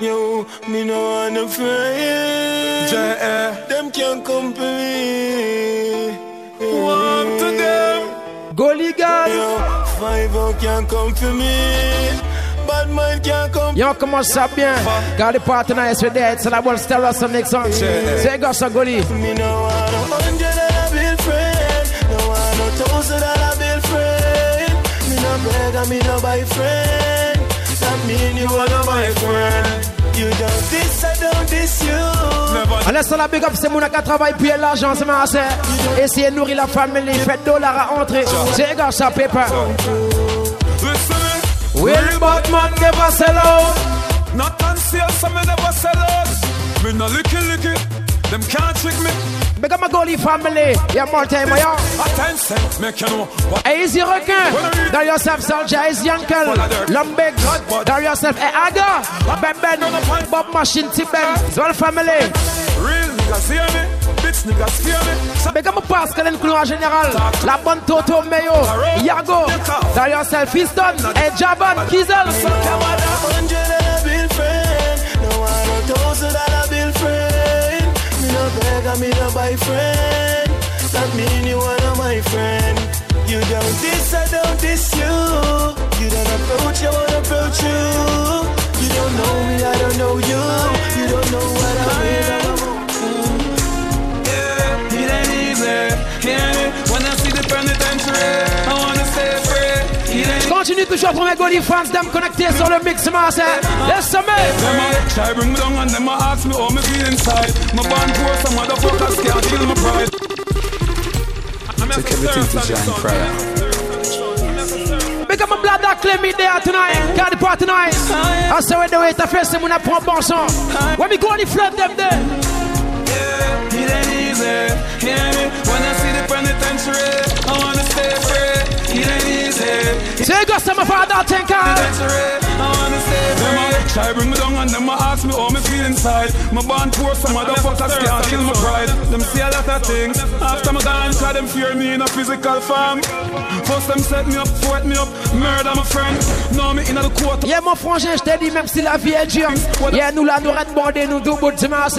Yo, me no wanna friend. J.A. Them can't come for me. Walk to them. Gully girl. Yo, five out can't come for me. Bad mind can't come. Yo, comment ça bien? Got the partner is with there. It's about Stella some next song. Say go so Gully. Me no want a hundred dollar bill friend. No want no thousand dollar bill friend. Me no beg and me no buy friend. That mean you wanna my friend. You don't this, I don't this you. Never. Allez, ça la big up, c'est mon qui travaille puis l'argent, c'est ma sœur. Essayez de nourrir la famille, faites dollars à entrer. C'est go ça, paper. Listen me. Will Batman never sell out? Not on sale, so me never sell out. Me no licky licky. Them can't trick me. Big up my Gully family. Yeah, more time, yo. Attention, make you know. Hey, easy requin. Dans yourself, soldier, easy uncle. Lumbig. Dans yourself, hey, Aga. Ben Ben. Bob Machine, T-Ben. Family. Real niggas hear me. Bitch niggas fear me. Big up my Pascal and Clou en général. La bonne Toto Mayo. Yago. Dans yourself, Fiston. Hey, Jaban, Kizel. No beg and me no buy friend. That mean you wanna my friend. You don't this, I don't this you. You don't approach, I won't approach you. You don't know me, I don't know you. You don't know what. I'm yeah, it ain't easy. Hear Continue toujours pour mes Gully fans, them connectés sur le mix, master. Laisse-moi. Them a try bring me down and them a ask me how me feel inside. My band poor, some motherfuckers can't kill my pride. Take everything to John Cryer. Big up my blood that claim me there tonight. Got the party nice. I say when the wait the first time when I put bon son. When we go on the flood them there. Yeah, it ain't easy. Hear me when I see you got some of our that try bring me down and them a ask me how me feel inside. My band poor, some motherfuckers can't kill my pride. Them see a lot of things. After my gone, cause them fear me in a physical form. First them set me up, fought me up, murder my friend. Now me in the court. Yeah, mon frangin, je t'ai dit, même si la vie est dure. Yeah, nous là, nous red bordé, nous deux bouts de masse.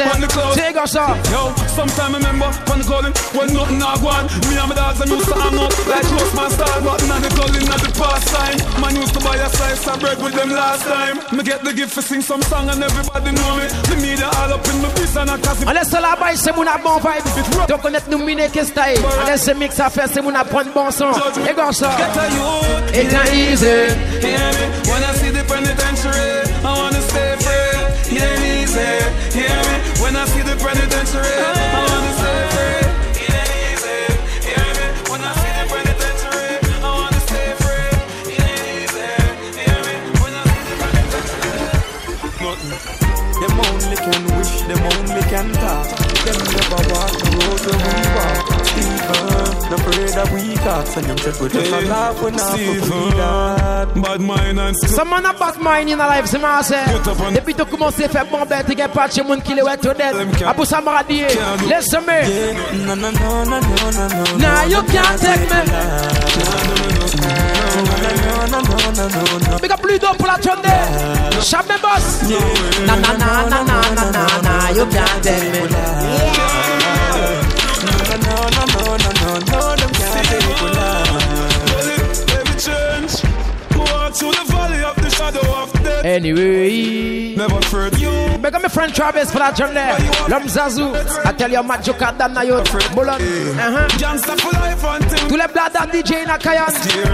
C'est comme ça. Yo, sometime I remember when the golden when nothing not gone. Me and my dogs them used to hang out like close man style, but not the golden, not the past time. Man used to buy a slice of bread with them last time. Me get the gift for sing some song and everybody know me. The media all up in my piece and I cause it. On laisse la baille, c'est mon bon vibe. Donc on est nous miner que style. Ce mix à faire, c'est mon prendre bon son. Et comme ça. Get a youth, It's not easy. hear me when I see the penitentiary. I wanna stay free. It ain't easy. Hear me when I see the penitentiary. Can wish, them only can talk. Them never walk the road where we walk. Stephen, the pray that we got. And them said we just a laugh when I forget that. Bad mind and skill. Ça man a bad mind in la life, c'est ma sœur. Depuis que tu commences à faire bomber, tu n'as pas de monde qui le ouais tout dead. Abou Samaradi, laisse-moi. No, no, no, no, no, no, no. Now you can't take me. No, no, no, no, no, no. Big up Ludo pour la tonne. Jamais boss. Na na na na na na na na, you can't take me. No, no, no, no, no, no, no. Them can't take it alive. Every change. Walk through the valley of the shadow of death. Anyway. You. My friend Travis for that journey. Lom Zazu. I tell you, Matt Joka Dan na yo. Bolon. Gangsta for life and thing. Tous les blads à DJ na Kayan.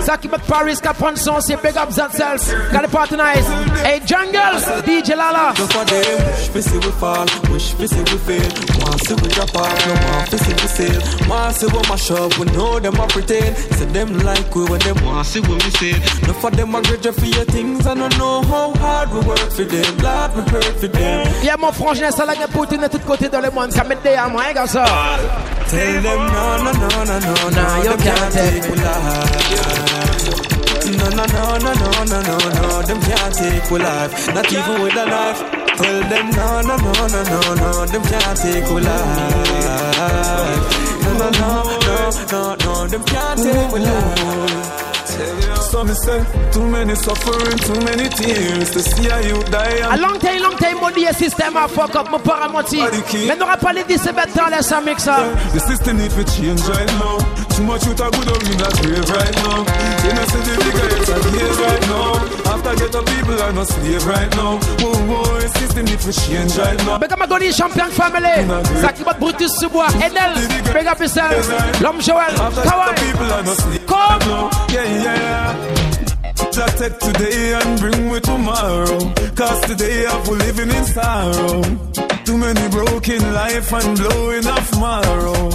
Zaki Mek Paris, Capon Son, c'est big up themselves. Got the party nice. Hey, Jungle, DJ Lala. Just for them, wish we see we fall, wish we see we fail. Want see we drop off, no want to see we sail. See we mash up, we know them a pretend. Say them like we when them want see we we sail. No for them a grudge for your things, I don't know how hard we work for them. Lord, we hurt for them. Yeah, mon frangin, ça l'a Poutine de tous côtés dans le monde. Ça met des à moi, comme ça. Tell them no, no, no, no, no, no, you can't take we life. No, no, no, no, no, no, no, no, them can't take we life. Not even with a knife. Tell them no, no, no, no, no, no, them can't take we life. No, no, no, no, no, no, them can't take we life. So me say, too many suffering, too many tears to see how you die. A long time, long time, mon dieu, système a fuck up, mon paramoti. Mais n'aura pas les 17 ans, laisse un mix ça. The system need to change right now. Too much youth are good up in that grave right now. You know, see the bigger it's a right now. After get up people are not slave right now. Whoa, whoa, the system need to change right now. Mais comme Goni champion family, ça qui va Brutus sous bois, Edel, big up yourself, l'homme Joël, After get up Kawai, people are not slave Come. right now. Yeah. Just take today and bring me tomorrow. Cause today I've living in sorrow. Too many broken life and blowing off tomorrow.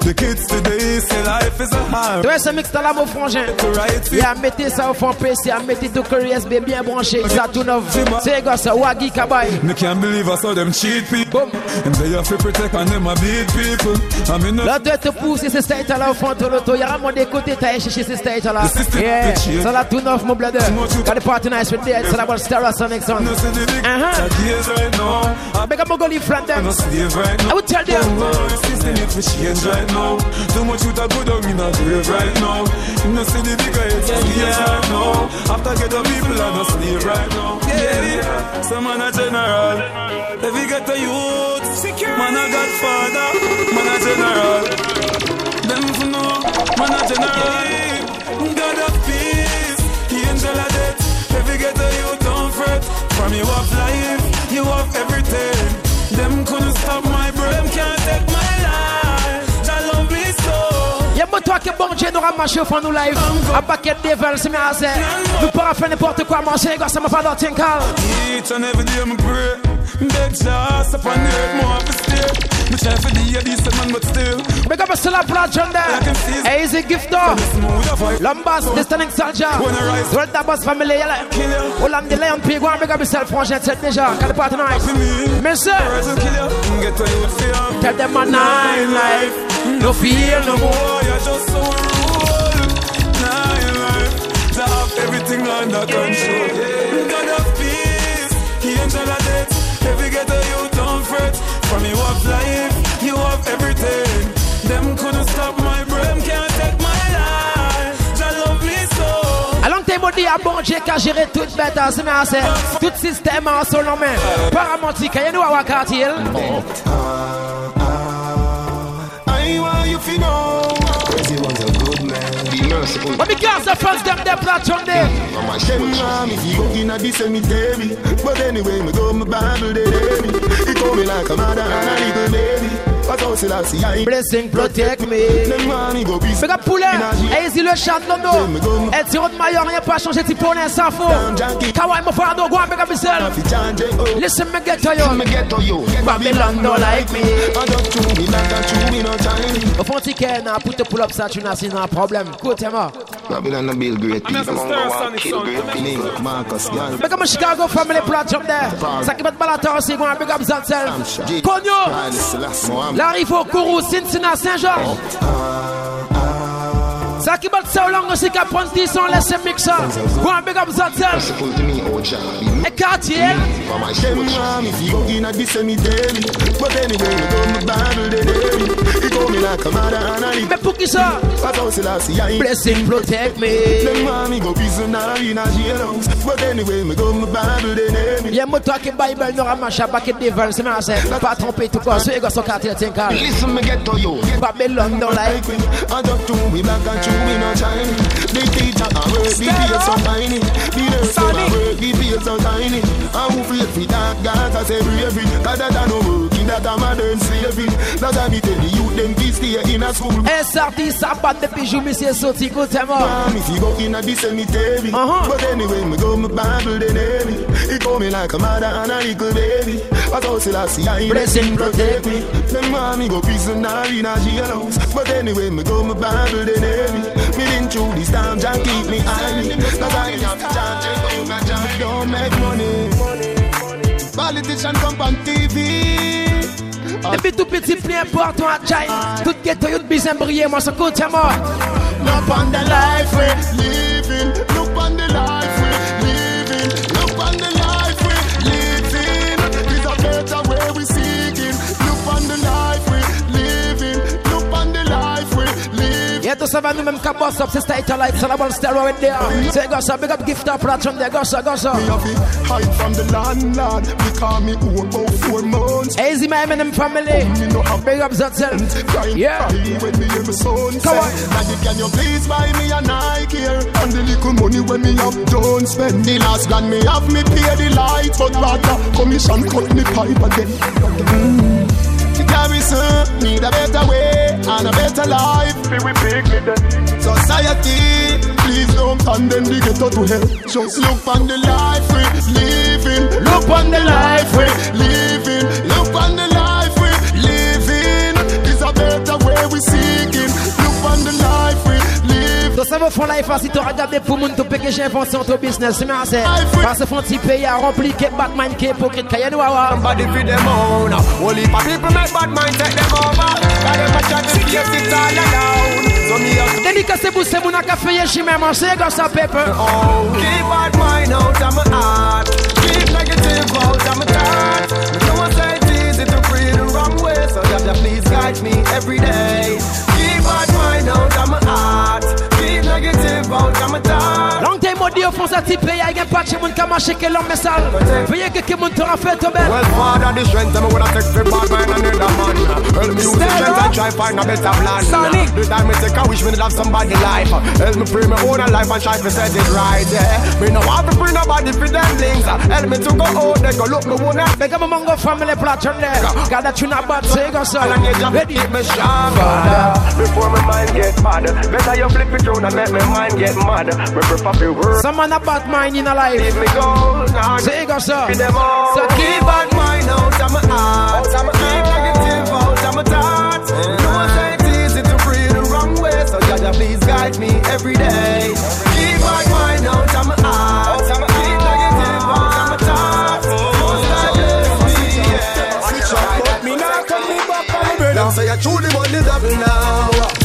The kids today say life is a hard. Tu vois ce mix la mon frangin. To write Il a mettez ça au fond PC, mettez tout que USB bien branché, ça tout neuf. C'est quoi ça, Wagi Kabay. Me can't believe I saw them cheat people. And they have to protect and them a beat people. I mean, no, Là, tu te pousses ces states là au fond de l'auto. Y'a vraiment des côtés, t'as cherché states là. Yeah, ça là tout neuf, mon brother. Got the party nice with that, so that was Stereosonic sound. no see the big Uh-huh. ideas. I'm Make a Mongoli friend them. no slave right I would tell them. System need to change right now. Too much youth are good down in a grave right now. You know see the bigger it's ideas right now. After get the people are no slave right now. Yeah, yeah. Some man a general. If you get the youth, man a godfather, man a general. Them for know, man a general. God of peace, angel of If you get the youth, don't fret. From you have life, you have everything. Them couldn't stop my them can't take my life. Jah love me so. Y'a moi toi que bon Dieu nous au fond nous live. Un paquet de devils, c'est assez. Nous faire n'importe quoi, manger, gars, ça m'a pas. Each and every day, me pray. Beg Jah, up on the earth, more to stay. Me try for the decent man, but still. Big up a still a plot on there. Hey, is it gift dog? Smooth of a Lombas, distant soldier. Well, that was family. Well, I'm the lion pig, one big up yourself, franchement, c'est déjà. Quel party nice. Monsieur, Birds will kill you. Get to you, fear. tell them a nine life. No fear no more. You're just so rude. Now you life to have everything under control. God of peace, angel everything. Them couldn't stop my breath, can't take my life. Jah love me so. A long time on dit à bon Dieu qui a géré tout bête, c'est bien assez. Tout système en son nom, mais. Paramontique, y'a nous à Wakati, I want you to know. Crazy one's a good man. Be merciful. But because the fans them, them plot on there. Them want me to go in a the cemetery. But anyway, me go my Bible they day me. He call me like a mother and a little baby. But also I see I Blessing protect me. Them want me go be Big up poulet, et ici le chat nono. Et tiro de maillot, rien pas changé, tu pour sans faux. Kawaii, mon frère, go and big up yourself. fi change it, oh. Listen, me get to you. Me get. Babylon don't like me. I just chew me like a chew me no time. Au fond, ticket, n'a pour te pull up ça, tu n'as pas un problème. Écoutez-moi. Babylon no build great I'm people. just a Stereosonic Kill sound. great people. Marcus Young. Big up my Chicago family plot up there. Ça qui va te balader aussi, go and big up Zantel. Cogno, Larifo, Kourou, Cincinnati, Saint-Georges. Ça qui va te ça long aussi, qu'à prendre 10 ans, laisse mixer. Go and big up Zantel. Merciful to me, Jah. Be Et quartier. for my Them want me fi go in a the cemetery. But anyway, me go my Bible they day me. He call me like a mother and a little. Mais pour qui ça? But Haile Selassie I Blessing protect me. Them want me go prison or in a jailhouse. But anyway, me go my Bible they day me. Y'a moi toi qui Bible nous ramasse à paquet de devils, c'est bien c'est. Pas tromper tout quoi, c'est gars son quartier, tiens calme. Listen, me get to you. Babylon don't like me. I just chew me black and chew me no Chinese. The teacher a work, the pay so tiny. The nurse a work, the pay so tiny. And who feel for that God I say bravery. Cause that a no working, that a modern slavery. That's why me tell the youth them to stay in a school. Un sorti, ça bat depuis jour, monsieur sorti, écoutez-moi. Want me fi go in a the cemetery. Uh-huh. But anyway, me go my Bible they name me. He call me like a mother and a little baby. But also I see I Blessing protect me. Them me go prison or in a jailhouse. But anyway, me go Bible they name me. Me been through this time, Jah keep me high. Cause I charge it, you Jah don't make money. Politician come on TV. Depuis tout petit, plus important à. Tout ghetto, besoin briller, moi, ça écoutez-moi. Look on the life we're living. Y'a tout ça ça va nous-mêmes qu'à boss up, c'est State Life, c'est la bonne stéroïde there. C'est go ça, big up gift up, platform there, go ça, go have it hide from the landlord. Me call me owe about four months. Easy man and family. Me no have Big up Zatzel. Crying, Yeah. crying when me hear my son Come on. say, Daddy, can you please buy me a Nike here? And the little money when me have don't spend. The last grand me have me pay the light, but rather commission cut me pipe again. Mm. Garrison need a better way and a better life. We pick it up Society, please don't condemn the ghetto to hell. Just look on the life we living. Look on the life we living. Look on the life we living. Is a better way we seeking. Look on the life we live. Donc ça va fond life si tu regardes pour moun to peke j'ai invention ton business c'est assez parce que font petit pays à rempli que Batman qui est hypocrite qu'il y a nous avoir Somebody feed them own. Only for people make bad mind take them over. Got them a chat to if it's all alone. So me to dédicace pour ces moun café yé chimé manger comme ça pepper own. Oh. Keep bad mind out of my heart. Keep negative out of my thoughts. Me know I say it's easy to free the wrong way. So Jah Jah please guide me every day. Thoughts. Long time modi au fond ça petit pays y'a pas de moun qui marche que l'homme sale Veuillez que moun te fait tout belle Well, Father, the strength I'm gonna take for bad mind and another man. Help me use the strength and try find a better plan. Sonic. The time me take, I wish me to have somebody life. Help me free my own life and try to set it right. Yeah. Me no want to bring nobody for them things. Help me to go out there, go look me. Big up among the family platform there Got that not bad say go so And you just Ready keep me strong, Father. Before my mind get mad, better you flip it through and make my mind get mad. Me prefer to work. Some man a bad mind in a life me go, nah, Say go so Feed them all. So keep bad mind out of my heart. Keep negative out of my thoughts. You I say it's easy to free the wrong way. So Jah, please guide me every day. Keep bad mind out of my heart. Keep negative out of my thoughts. Oh, Most I bless me, yeah. Switch up, but me not come me back on me brother. Them say you chew the money double now.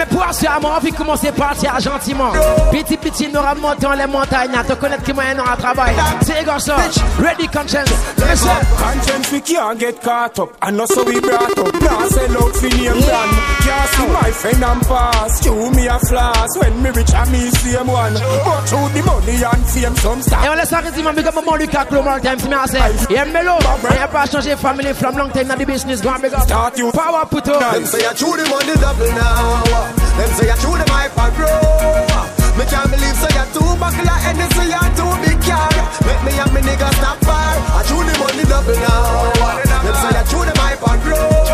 Et mes poids sur moi, envie de commencer par partir gentiment. Petit petit, nous remontons les montagnes, à te connaître qui moyen à travail. C'est ça. Ready conscience. Listen. Conscience we can't get caught up And not so we brought up Now sell out for name brand Can't see my friend and pass Chew me a floss When me rich and me same one But through the money and fame Some Et start on laisse arrêter, mon big up, mon Lucas, Global Time, c'est bien assez. Et un mélo, il a pas changé family from long time dans the business, grand big up. Start you Power put up. Them say you chew the money double now. Them say you chew the mic for grow. Me can't believe say you too buckle and too big car. Make me and me nigga stop far. I chew the money double now. Them say you chew for grow.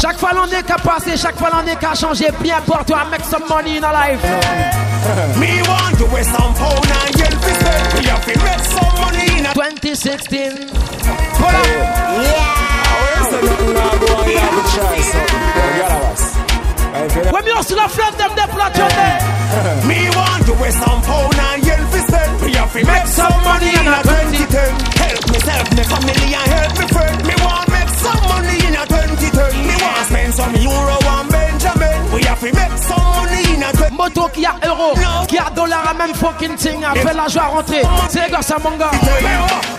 Chaque fois l'année qu'a passé, chaque fois l'année qu'a changé, bien pour toi, make some money in a life. Me want to waste some pound and yell fi spend We have to make some money in a 2016. Pull up. Say nothing now go on You have to try something You gotta was When me also love them, them, them, platform there. Me want to waste some pound and yell fi spend We have to make some money in a 2010 Help myself, me family and help me friend. Me want make some money in a 2010 Me want spend some euro and Benjamin. We have to make some money in a 2010 Moto qui a euro, qui a dollar, a même fucking thing, a fait la joie rentrer. C'est comme ça, mon gars.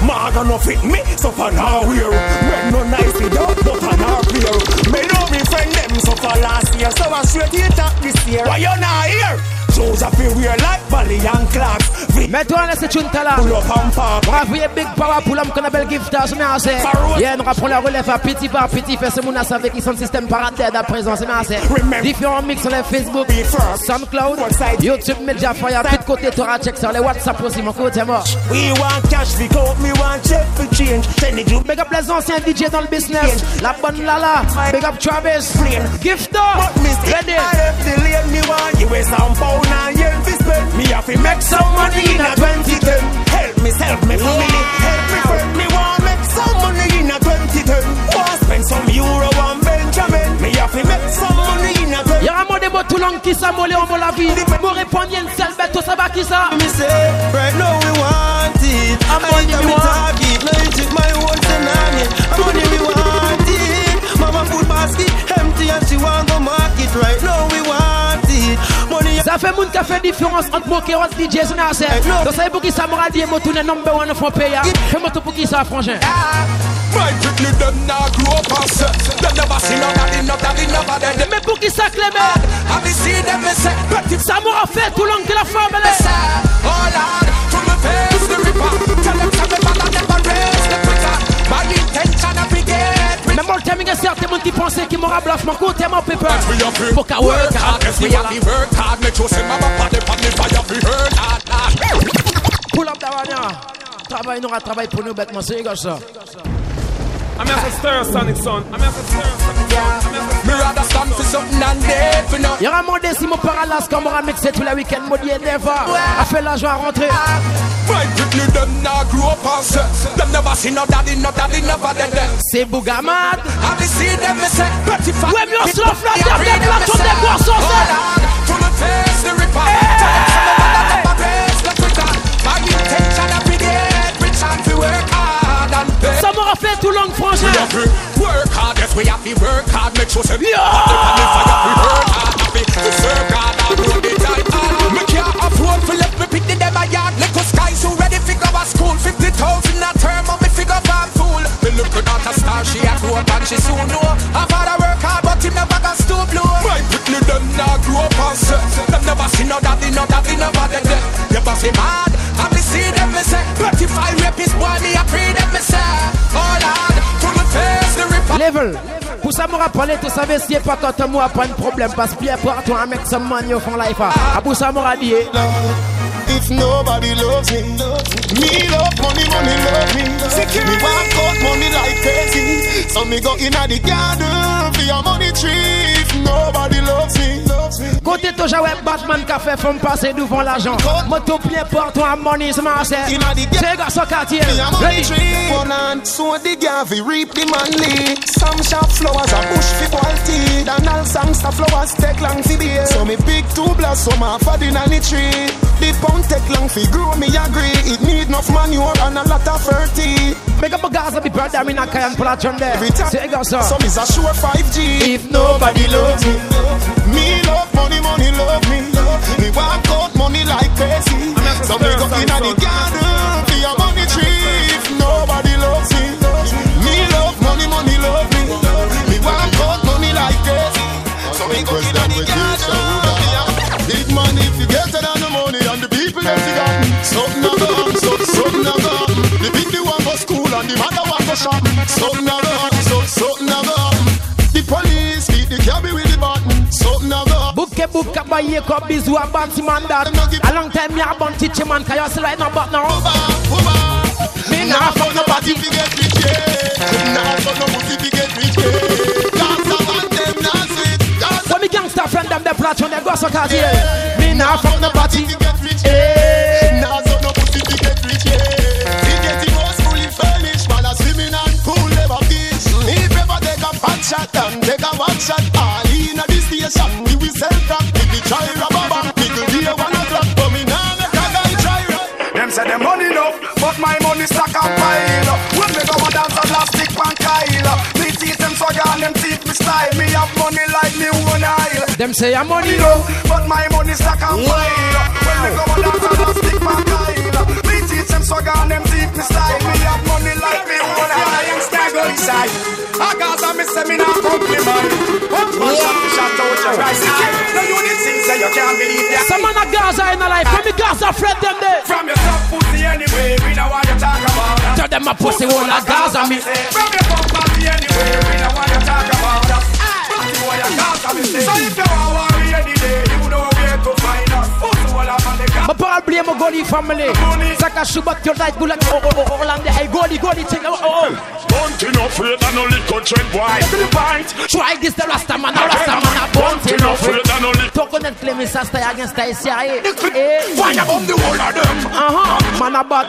Maga no fit me, so for now wear Men no nice with dog, but I not clear Me know me friend them so for last So I straight hit up this year Why you not here? Shoes up here wear like Bally and Clarks Fit Mais toi, laisse tu là. pull up park On va envoyer Big Power pour l'homme qu'on appelle Gifter, c'est bien assez. Yeah, nous reprend la relève à petit par petit. Fait ce monde savoir qu'ils sont système parenthèse à présent, c'est assez. Différents mix sur les Facebook, SoundCloud, YouTube, Media Fire, tout côté, tu auras check sur les WhatsApp aussi, mon côté mort. We want cash, we go, me want check for change Send it to Big up les anciens DJ dans le business. La bonne Lala, Big up Travis, me still ready. I left the lane, me want you with some pound and yell fi spend Me have to make some money in a 2010 Help myself, me family, help me friend Me want make some money in a 2010 Want spend some euro and Benjamin Me have to make some money in a 2010 Y'a un mot de mots tout long qui s'a molé en la vie. Mon répondre, seule bête, tout ça qui ça? Me say, right now we want it. I'm I money ain't we me want. no it is my own tsunami. I'm money we want it. Mama food basket empty and she want go market. Right now we want it. Money Ça fait moun qui fait différence entre autres DJ, c'est assez. Donc ça pour qui ça m'aura dit, moi tourner number one for pay. Fais-moi tout pour qui ça, frangin. My quickly them now grow up and set. Them never see nobody, nobody, nobody. Mais pour qui ça, Clément? Seen them, me say, petit Ça m'aura fait tout long que la femme, elle est. Oh Lord, from the face the ripper. Tell them to me ball and never raise the quitter. My intention of get Mais moi, le timing est certain, mon qui pensait qu'il m'aura bluffement côté mon paper. We have to Faut qu'à work hard. Yes, we have to work hard. Make sure say mama pad up on the fire. We heard hard, hard. Pull up Davania. Travail, nous, travail pour nous, bêtement, c'est égal ça. I'm here to stir Sonic son. I'm here to stir Sonic son. I'm here to Me rather stand for something and dead for nothing. Y'aura mon paralas comme on mixé tous les week-ends, maudit never. A fait à rentrer. My quickly them now grow up set. Them never see no daddy, no daddy, never dead. dead. C'est Bougamad. Have you seen them, me say, pretty fat. Ouais, mais on se l'offre la table des plateaux des boissons, ça. Lord, from the face the ripper. Tell them to me ball and never the quitter. My intention of get rich and to work hard and pay. Ça m'aura fait tout long, We have to work hard, yes, we have to work hard. Make sure say Yeah. on the on the fire. We work hard, happy to serve God and do the time. hard. Me can't afford to let me pick the dem a yard. Little skies who ready fi go a school. Fifty thousand a term, and me figure farm fool. Me look at a star, she a grow up and she soon know. Her father work hard, but him never got stoop low. My quickly them now grow up and set. Them never see no daddy, no daddy, never dead. dead. You must be mad. And me see them, me say, 35 rapist boy, me a pray them, me say, oh Lord, to face the ripper. Level. Pour ça, m'aura parlé, tu savais, si pas quand moi, pas de problème. Parce que bien, pour toi, un mec, some money au fond life. Ah, pour ça, m'aura dit. If nobody loves me, me love money, money love me. Me want out money like crazy, so me go inna the garden for your money tree. If nobody loves me, loves me. Côté toi, ouais, Batman qui a fait femme passer devant l'argent. Moto pied pour toi, money, c'est ma c'est. Inna the quartier. A money Ready? tree. One hand sow the gavi, reap the manly. Some sharp flowers a bush fi quality. Than all sangster flowers take long fi bear. So me pick two blossom off a the nanny tree. The pound take long fi grow, me agree. It need enough manure and a lot of fertility. Make up a Gaza, be brother, I'm in a Kayan Platron there. Every time, C'est garçon. some is a sure 5G. If nobody loves me. Me love money, money love me. Me want out money like crazy. So me go inna the garden for your money tree. If nobody loves me, me love money, money love me. Me want out money like crazy. So me go inna the garden Big money if you get it on the money and the people that you got. Something a go on, something a go. The big one go school and the mother one go shop. Something a go something a go on. Bouke bouke baye ko bisou a man that A long time me a bounty teacher man Cause you still right now but now. Me Nah, nah fuck nobody fi get rich, yeah. Nah, fuck no pussy fi get rich, yeah. Gaza man, them nah sweet. Gaza me gangster friend them the platform they go so quartier Me nah fuck no party fi get rich, Eh. yeah. Nah, no pussy fi get rich, yeah. Fi get the house fully furnished, man, a swimming and pool never beach. If ever take a pot shot and take a one shot, all in a this station, my money stack and pile. When me go a dance a plastic pan Kyle. Me teeth them swagger and them teeth me style. Me have money like me own aisle. Them say I'm money Money low low, but my money stack and pile. When me go a dance a plastic pan Kyle. Me teeth them swagger and them teeth me style. Me have money like me own aisle. I am stagger inside. I got a me say me not compliment. One one shot me shot out your rice. No you the things that you can't believe. Yeah. Some man a Gaza in a life From me Gaza friend them there From your top pussy anyway, we know what you talk about. Tell them a pussy all a Gaza me From your top pussy anyway, we know what you talk about. Pussy what you Gaza me say. So if you want worry any day, up on the Gaza. Ma pas oublier family Saka Shubat your night Gula oh oh oh Orlando Hey Goli Goli check oh oh oh Bunty no afraid of no liquor trend boy. To the point. Try this the Rasta man a Rasta man a Bunty no afraid of no liquor. Coconut claim is a stay against stay sérieux Eh Fire bomb the whole of them. Uh-huh Man a bad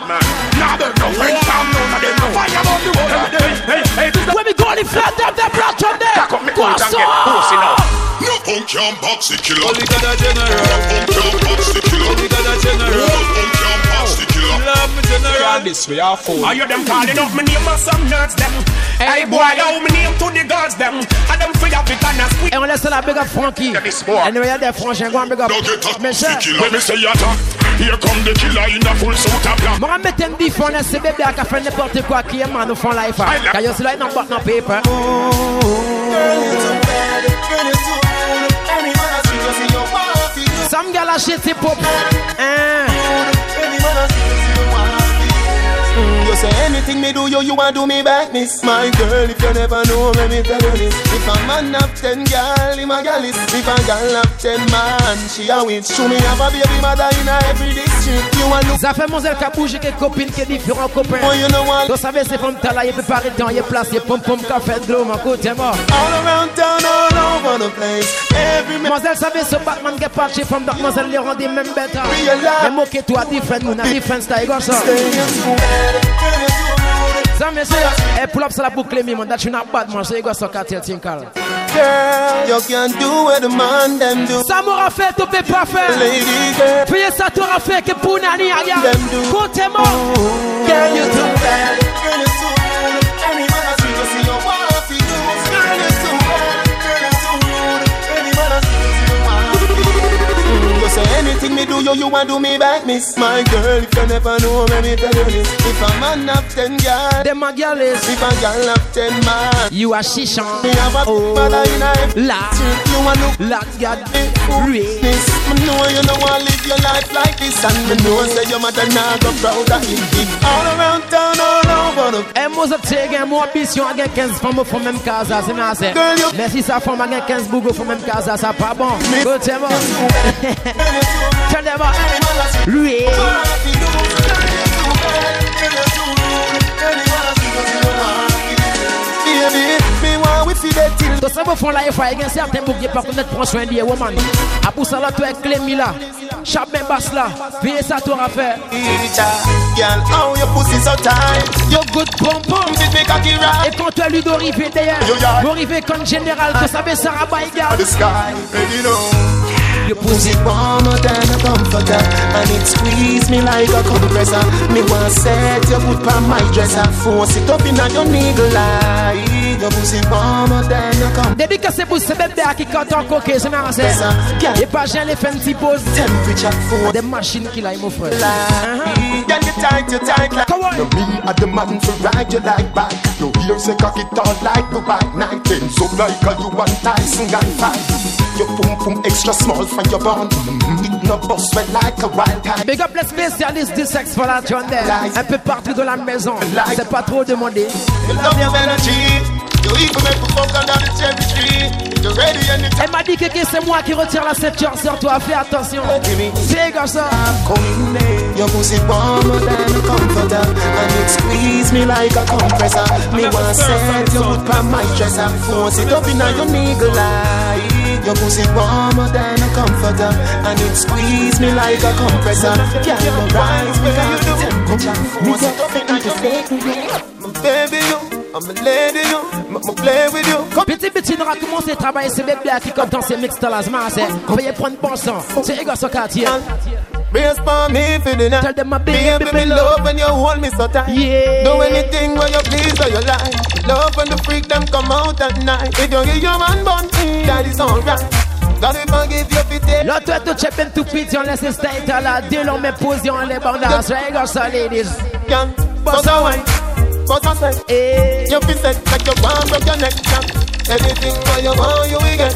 Now them no friends, now none of them no fire bomb the whole of them. Hey, hey, this When me Goli flat them the blood from there Cock up me coat and get pussy now. No punk can box the killer. Only got a general. No punk can box the killer. Only got a No general. punk can box the killer. Love me general. this we are fool. Are you them calling up my name or some nerds them? Hey boy, how me name to the gods them. And them free of it and a squeeze. Et on laisse la big up Frankie. Anyway, y'a des frangins, go and big up. Mais cher. When me say attack, here come the killer in a full suit of black. Moi, mettre un bif, on a ce bébé à faire n'importe quoi qui est man au fond life. Car y'a cela, il n'a pas de paper. Girl, you too bad. Girl, Some gal a shit hip hop. Eh. You say anything me do, you you want do me back, miss. My girl, if you never know, let me tell you this. If a man have ten girl, him a gal is. If a girl have ten man, she a witch. Show me have a baby mother in a every district. You a look. Ça fait mon zèle qui a bougé, qui copine, différents copains. Oh, you know what? Vous savez, c'est comme t'as là, peut pas arrêter, il est placé, pom pom, café de l'eau, mon côté mort. All around town, all over the place. Every man. Mademoiselle savait ce Batman qui est parti from Mademoiselle les rendait même bête. Mais moquez-toi, different, mon different style, comme ça. Ça, monsieur, et eh, pull up sur la boucle, mi, man, that you not bad, man, so you go suck at your. Girl, you can do what the man them do. Ça m'aura fait, tu peux pas faire. Lady girl, Puis ça t'aura fait que pour Nani, do. Côté mort. Girl, you too bad. Anything me do, you you want do me back, miss. My girl, if you never know, let me tell you this. If a man have ten girl, Them my girl is. if a girl have ten man, You are shishan. me have a Oh. in a La. You want look La, God. Miss, me know you don't want live your life like this And me know say your mother not go proud of him All around town, all over the Et moi, te gagne mon ambition à gagner 15 femmes au même casa, c'est ma c'est. Girl, you- Mais si ça femme à gagner 15 bougs au même casa, ça pas bon. Côté mort. Tell them Lui. Me want we feel that till Tout ça, vous font la FA, il y a certains boucs qui par contre prendre soin des woman. À pour ça, là, tu es clémy là. Chape même basse là. Puis ça, tu auras fait. Girl, how your pussy so tight Yo, good pom pom. Fit me cocky right Et quand tu as lu d'arriver d'ailleurs, Yo, yeah. d'arriver comme général, tu savais Sarah Baïga. The sky, ready now Your pussy warmer than a comforter And it squeeze me like a compressor Me want set your foot on my dresser Force it up in your niggle eye Your pussy warmer than a comforter Dédicacé pour ce bébé qui compte en coquet, c'est marrant. Et pas j'ai les pause. Temperature for Des machines qu'il a, mon frère. life Can you tight, you tight like Come on. No me at the man for ride you like back. No ear say cock it all like the white night. Then so like a you one Tyson gun fight. Your pum pum extra small from your bone. Mm, It no bust well like a wild cat. Big up les spécialistes du sexe pour la Un peu partout de la maison. C'est pas trop demandé. You love your energy You You Elle m'a dit que c'est moi qui retire la ceinture sur toi. Fais attention. C'est comme ça. Your pussy warmer than a comforter And it squeeze me like a compressor. Me want set your foot on my dresser. Force it up in your niggle eye Your pussy warmer than a comforter And it squeeze me like a compressor. Girl, you rise like the temperature. Force it up in your niggle My baby you I'm a lady you I'm play with you Come Petit petit nous a commencé à travailler ce bébé qui comme dans ces mix de la c'est. On va y prendre bon sang. C'est égal ce quartier. For me for the night. Tell them my baby, baby, me love when you hold me so tight. Yeah. Do anything when you please or you like. Love when the freak them come out at night. If you give your man bun, that is alright. God if I give you fit L'autre est tout chep tout petit, on laisse state à la deux longs mais posé on bandas. C'est égal ça, ladies. can bust a wine, bust a set. Eh. You feel set like you want from your neck, can. Anything where you want, you will get.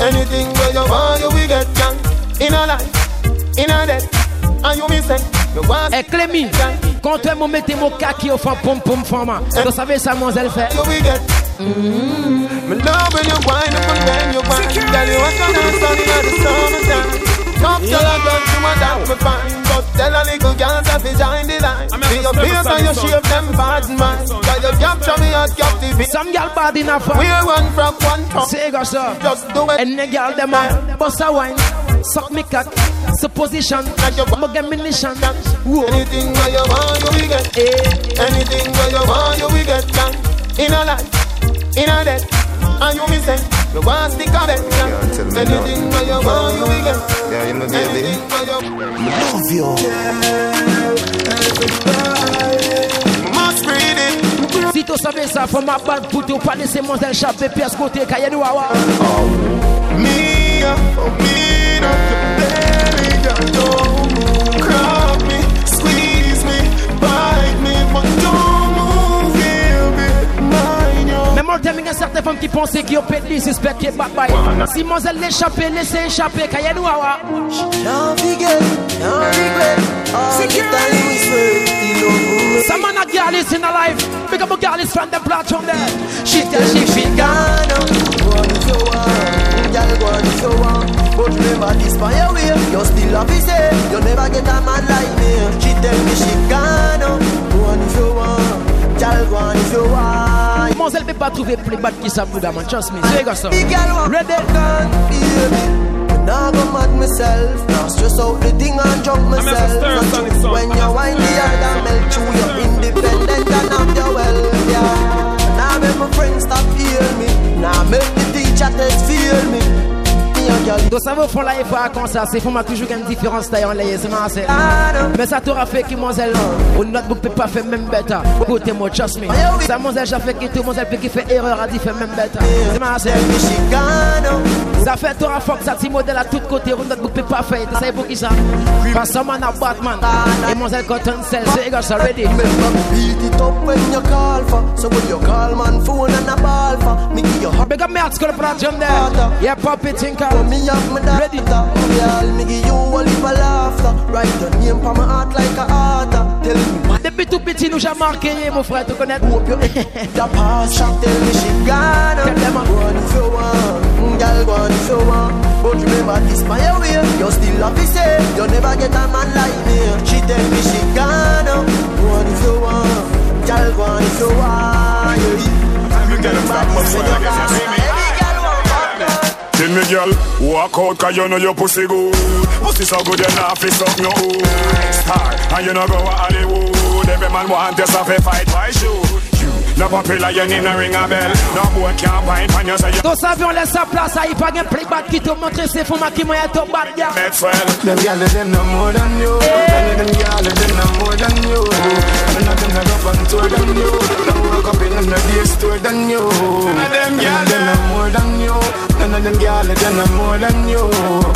Anything where you want, you will get, can. In a life, in a death, and you miss it. You want Eh Clémy, quand tu mon mettez mon kaki au fond pom pom format. Vous savez ça, mon zèle fait. you. Me love when you wind up and then you wind. Tell you what kind of sun the summertime. Come tell a girl you want that me fine, but tell a little girl that they join the line. I'm See your having face and you song. shape them bad man. Cause you capture me at captivity. Some gal bad enough. We're one from one top. C'est égal ça. Just do it. And the girl them a bust a wine, suck me cock, supposition, mo get me nation. Whoa. Anything where you want, you will get. Eh. Anything where you want, you will get. Can. In a life, in a death, and you miss it. You want stick of it. Can. tell me Anything where you want, you will get. Yeah, you know, baby. Anything where you Love you. must read it. Si Puto savez ça, faut ma balle puto, pas laisser mon échappé, pièce côté, cahier de wawa. Oh. Me, oh me, your en termes, il y a certaines femmes qui pensaient qu'ils ont pété, suspect qui est bad bye. Si mon zèle l'échappé, laissez échapper, cahier de wawa. Can't forget, can't regret. All the time we spent. Some man a girl is in a life. Big up a girl is from the platform there. She tell she feel gone. Oh. gone Go on if you want Girl, go on if you want But remember this for your way You still love me say You never get a man like me She tell me she gone oh. Go on if you want Girl, go on if you want Mon zèle peut pas trouver plus bad qui ça bouga man. Trust me. C'est comme ça. Big girl Ready? gone, baby now go mad myself. Now stress out the thing and jump I'm myself. just stir Not sonic When you wind the yard and melt through You're independent and have your wealth, yeah. Now make my friends stop hear me Now make the teacher test feel me Me and girl Donc ça va au fond là, il faut comme ça. C'est faut m'a toujours une différence taille en l'air. C'est marrant, c'est. gone Mais ça t'aura fait que mon zèle, au notebook peut pas faire même bêta. Côté moi, trust me. Ça mon zèle, j'ai fait que tout mon zèle peut qui fait erreur à dire fait même bêta. C'est marrant, c'est. Tell me she gone Ça fait t'auras fuck ça, petit modèle à tout côté. Au notebook peut pas faire. Tu sais pour qui ça? Parce que man a Batman. Ah, ah, ah. Et mon zèle cotton cell, c'est égal, ça ready. Remember beat it up when you call for So when you call man phone and a ball for Me give you hug Big up me heart, school platform there. Yeah, Poppy Tinker. So me have my daughter Ready? Oh, girl, me give you a little laughter Write your name on my heart like a author Tell me Depuis tout petit, nous j'ai marqué, mon frère, tu connais. hope you the past She tell me she gone Tell them, uh, Go on if you want Girl, go if you want But remember this my way You still love me say You never get a man like me She tell me she gone Go on if you want Girl, go on if you want yeah. You get a stop much Say you I guess, you see me? Any girl want partner Tell me, girl, walk out, cause you know your pussy good. Pussy so good, you not fi suck no star. And you know go to Hollywood. Every man want you, so fi fight by shoot. You no popular, you need no ring a bell. No boy can't find pan you, so you Donc on laisse sa place à il pas un playback qui te montre c'est fou ma qui m'a top bad yeah. met swell. Them gyal them no more than you. Them them gyal them no more than you. Eh. And nothing I go on tour than you. Now work up in the day store than you. None of them gyal them no more than you. None of them gyal them no more than you.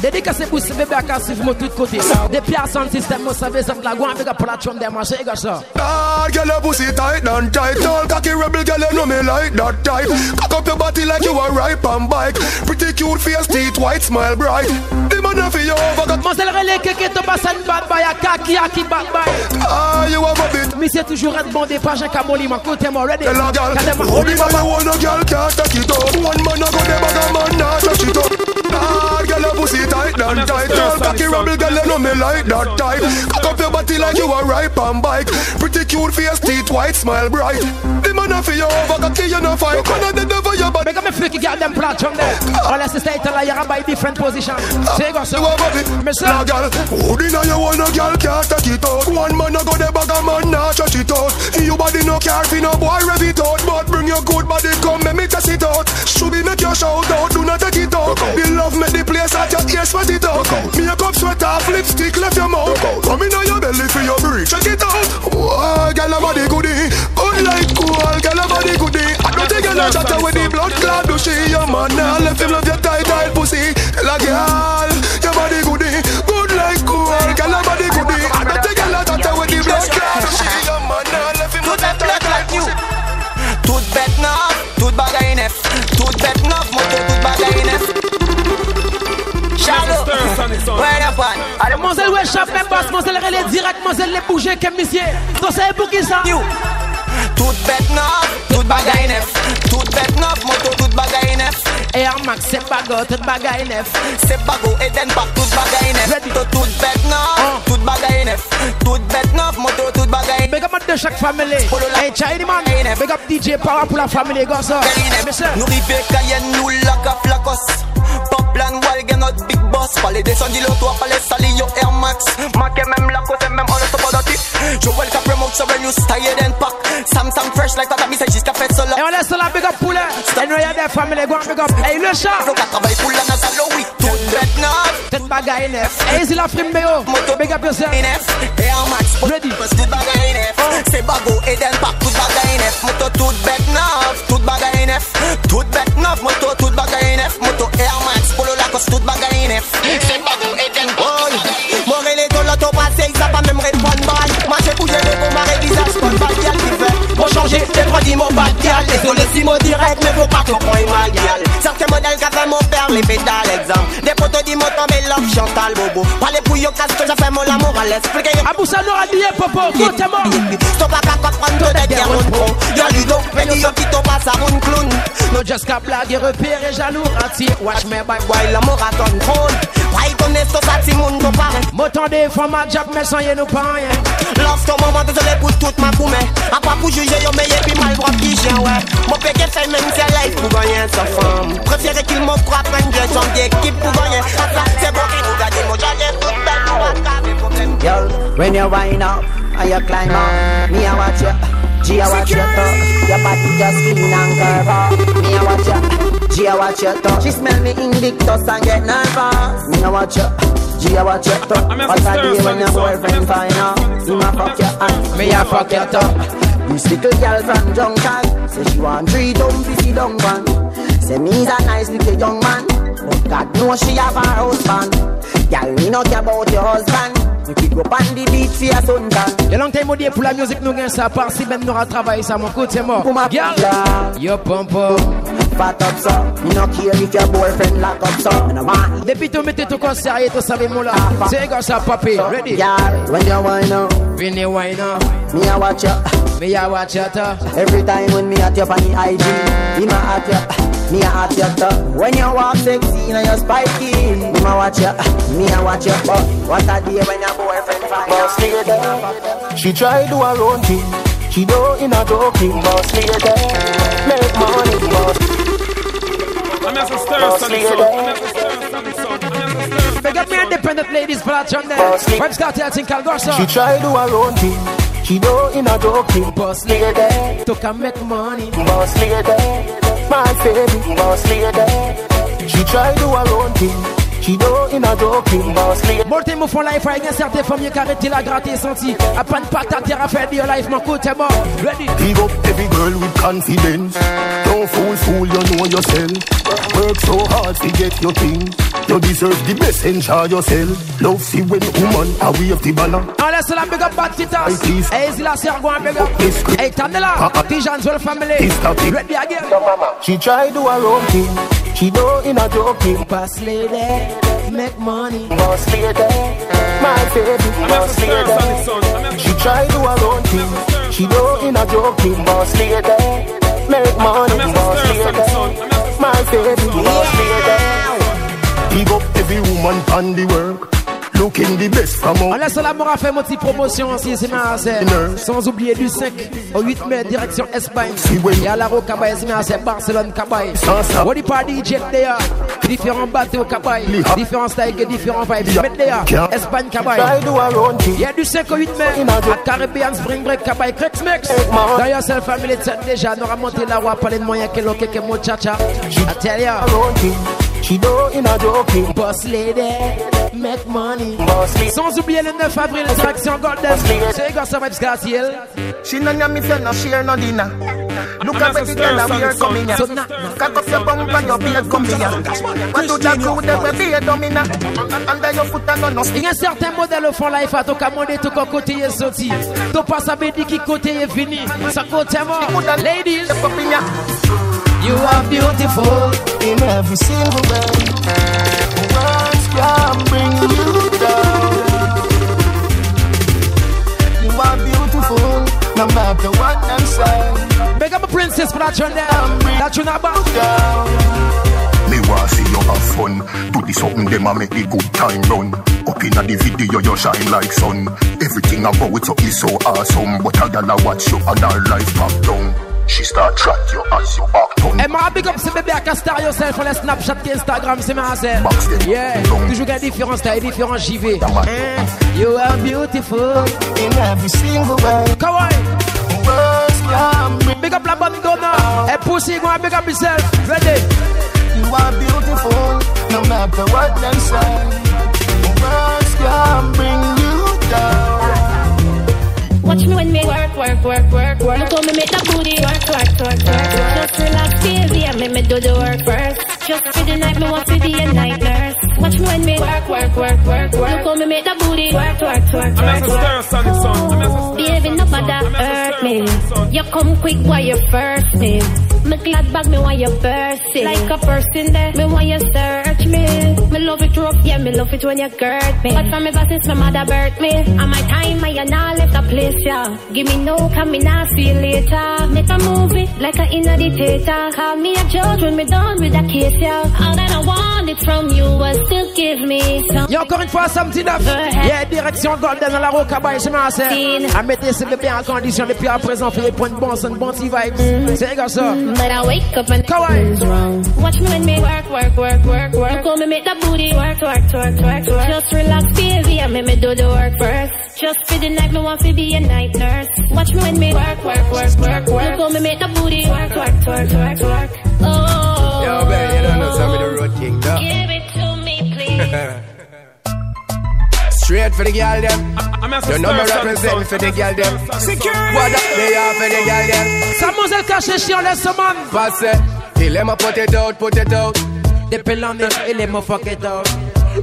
Dédicacé pour ce bébé à casser moi tout côté. Des pierres sans système, moi savez ça me la goût avec la plateforme des marchés gars. Bad girl, your pussy tight and tight. Tall cocky rebel girl, you know me like that type. Cock up your body like you are ripe and bike. Pretty cute face, teeth white, smile bright. The man for you over got zèle relais te passe une bad boy à kaki à qui bad boy. ah you have a bit. Mais c'est toujours être des pages un camoli mon côté moi ready. Tell a girl, Cadema, ready, the man papa. you want a girl can't take it. One man a go but a man not touch it up. Girl, your pussy tight and tight. Tall cocky rebel girl, you know me like that type. Cock up your body like you are ripe and bike. Pretty cute face, teeth white, smile bright. The man for you over cocky, you no fight. Man a dead over your body. Comme il faut qu'il garde un plateforme there. On laisse ce state là, il y by different position. C'est gars ça. You have a bit. Mais ça. Nah, girl, who dinner you want a girl can't take it out. One man a go there, bag a man not touch it out. You body no care fi no boy rev it out, but bring your good body come make me test it out. Should be make your shout out, do not take it out. The love make the place at your ear sweat it out. Make up sweat off, lipstick left your mouth. Come in on your belly for your breach, check it out. Oh, girl a body goodie, good like cool, girl a body goodie. I don't think girl a chat with the blood clot do she. Your man now left him love your tight tight pussy. Tell a girl, your body goodie, good like cool, girl a body goodie. I don't think girl a chat with the blood clot do she. Your man now left him love your tight tight pussy. Toute bête neuf, toute bagaille neuf Toute bête neuf, moto, toute bagaille neuf Shadow, Stir where the one? Allez, Mon zèle ouais chape même boss, mon zèle relais direct, mon zèle les bouger comme monsieur. Donc c'est pour qui ça? You Toute bête neuf, toute bagaille neuf Toute bête neuf, moto, toute bagaille neuf Air Max, c'est bagot, toute bagaille neuf. C'est bago, Eden bagaille neuf Ready. Toute toute bête Oh. Ah. neuf, toute bagaille neuf Toute bête neuf, moto, toute bagaille Big up de chaque famille. Hey, China man. Big up DJ Power pour la famille, gars ça. Monsieur. Nous rive Cayenne, nous lac à flacos Poplan, Walgen, notre big boss. Palais des sons, dis-le toi, palais sali, yo Air Max Marqué même la cause, même on ne pas d'oti Joel Cap promote, when you style and pack. Sam Sam fresh like that, me say jusqu'à fait solo Et eh, on laisse la big up poulet. Et nous y a des familles, go big up. Hey, le chat. Faut qu'à travailler pour la NASA, lo oui Toute bête neuf, Toute bagaille neuf. Hey, c'est la frime, béo. Big up yourself. neuf Air Max, Ready. Parce toute oh. bagaille neuf C'est bago et d'un pack tout bagay neuf Moto tout bec neuf, tout bagay neuf Tout bec mon amour à l'expliquer Aboussa dit popo, Stop à comprendre que des guerres on prend Y'a du don, mais dis yo qui t'en passe à un clown. No just cap blague, repéré jaloux, rati. Watch me back, While la ton trône. Why ton esto sa ti moun do pare? Motan des femmes à job, mais sans y'a nous pas rien. Love ton maman, désolé pour toute ma poumée. A pas pour juger yo meilleur puis mal droit qui chien ouais. Mon péquet fait même si life pour gagner sa femme. Préféré qu'il à prendre je chante d'équipe pour gagner. À ça c'est bon qu'il nous gagne Moi j'allais tout belle Girl, when you wind up and you climb up, me I watch you. G I watch you too. Your body just clean and curve up. Me I watch you. G I watch you too. She smell me invictus and get nervous. Me I watch you. G I watch you too. What a day when your boyfriend find out. Me a fuck you and me a fuck you too. This little girl from Junction say she want three dumb fifty dumb one. Say me's a nice little young man, but God knows she have her husband. Girl, we not care about your husband. You up the beat for your suntan. Y'a longtemps m'a dit pour la musique nous gagne ça par si ben travaillé ça mon côté mort. Pour ma yo pompo. Fat up so, me no care if your boyfriend lock up so. Me no want Depuis tout mettez tout comme sérieux, tout savez mon là. C'est comme ça papi, ready? Girl, when you wind up, Vini wine up, me a watch you. me a watch up. Every time when me at you on the IG, me ma at you, me a at you too. When you walk sexy and you're spiky, me ma watch you, me a watch you. But what a day when your boyfriend find Boss lady, she try do her own thing. She do in a joking. Boss lady, make money. Boss, I'm as a stir, son, son. I'm as a stir, son, son. I'm as a. Big up me independent ladies, platform there. Web start here, think I'll go so. she try do her own thing. She do in a joking. Boss lady, To come make money. boss lady, my baby. Boss lady, she try do her own thing. She in a joking. Boss. Bon, t'es mon fond life, il y a certaines femmes qui arrêtent la gratter senti. À pas de patate, à faire des life, mon côté mort. Ready? Big up every girl with confidence. Don't fool, fool, you know yourself. Work so hard to get your thing. You deserve the best, enjoy yourself. Love see when woman we of the banner. On laisse la big up bad titas. Hey, c'est la sergouin big up. Hey, es là. Tijan's well family. Ready again. She try do her own thing. She do in a joking. Boss lady, make money. Boss lady, my baby. I'm as a Boss lady. son. I'm as a She try do her own thing. She do in a joking. Boss lady, make money. I'm as a Boss lady, son. I'm as a my baby. Boss lady. Big up every woman on the work. Looking the best? From On out. laisse la mort à faire mon petit promotion aussi, c'est ma Sans oublier du 5 au 8 mai, direction Espagne. Et à la Roca Cabaye, c'est Barcelone Cabaye. On dit pas DJ d'ailleurs. Différents bateaux Cabaye. Différents styles et différents vibes. D'ailleurs, Espagne Cabaye. Il y a du 5 au 8 mai à Caribbean Spring Break Cabaye Crex Mix. D'ailleurs, c'est la famille de cette déjà. Nous avons monté la roi, parler de moyens que l'on que mon chacha. I tell ya. Her own thing. She do in a joking. Boss lady, make money. Boss lady. Sans oublier le 9 avril, Golden. C'est? She me say no share no dinner. Look at girl coming here. Cock up your bum and your beard come here. What do that crew they will be a domina? Under your foot and no Il y a certains modèles au fond life à tout côté est sorti. Pas qui côté est fini. Ça côté mort. Ladies, you are beautiful. in every single way. Words can bring you down. You are beautiful, no matter what them say. Big up a princess for that tune there. That tune about. Me want see you have fun. Do the something them a make the good time run. Up inna the video you shine like sun. Everything about it so is so awesome. But a gal a watch you and her life back down. She start track you as you back down. Et ma big up c'est bébé à Castar yourself on les Snapchat et Instagram c'est ma scène. Yeah, toujours des différents styles, différents JV. Eh, You are beautiful. In every single way. Kawaii. Big up la bonne donna. Et pussy go and big up yourself. Ready? You are beautiful, no matter what them say. Words can bring. Watch me when me work, work, work, work, work, work. Look how me make the booty work, work, work, work, work. Just relax, baby, and make me do the work first. Just for the night, me want to be a night nurse. Watch me when me work, work, work, work, work. Look how me make the booty work, work, work, work, work. Baby, nobody hurt me. You come quick while you first me. Me glad bag me while you burst it. Like a person there, me while you search me. Me love it rough, yeah, me love it when you girt me. But from me since my mother birthed me. And my time, I not left the place, yeah. Give me no, come me not see you later. Make a movie like a inner dictator. Call me a judge when me done with the case, yeah. All that I wanted from you was to give me some. Y'a encore une fois samedi 9 Yeah, direction Golden dans la c'est ma sœur À mettre ses bébés en condition depuis à présent Fait les points de bon petit vibes C'est comme ça But I wake up and Kawaii wrong. Watch me when me work, work, work, work, work. Look how me make the booty work, work, work, work, work. Just relax, baby, and make me do the work first. Just for the night, me want to be a night nurse. Watch me when me work, work, work, work, work. Look how me make the booty work, work, work, work, work. Oh. Yo, man, you don't know some of the road king, though. Give it to me, please. Straight for the girl them. You know me represent for the girl them. What up they are for the girl them. Mademoiselle caché chiant, laisse ce man Passé. Il aime put it out, put it out. Depuis l'année, il aime fuck it out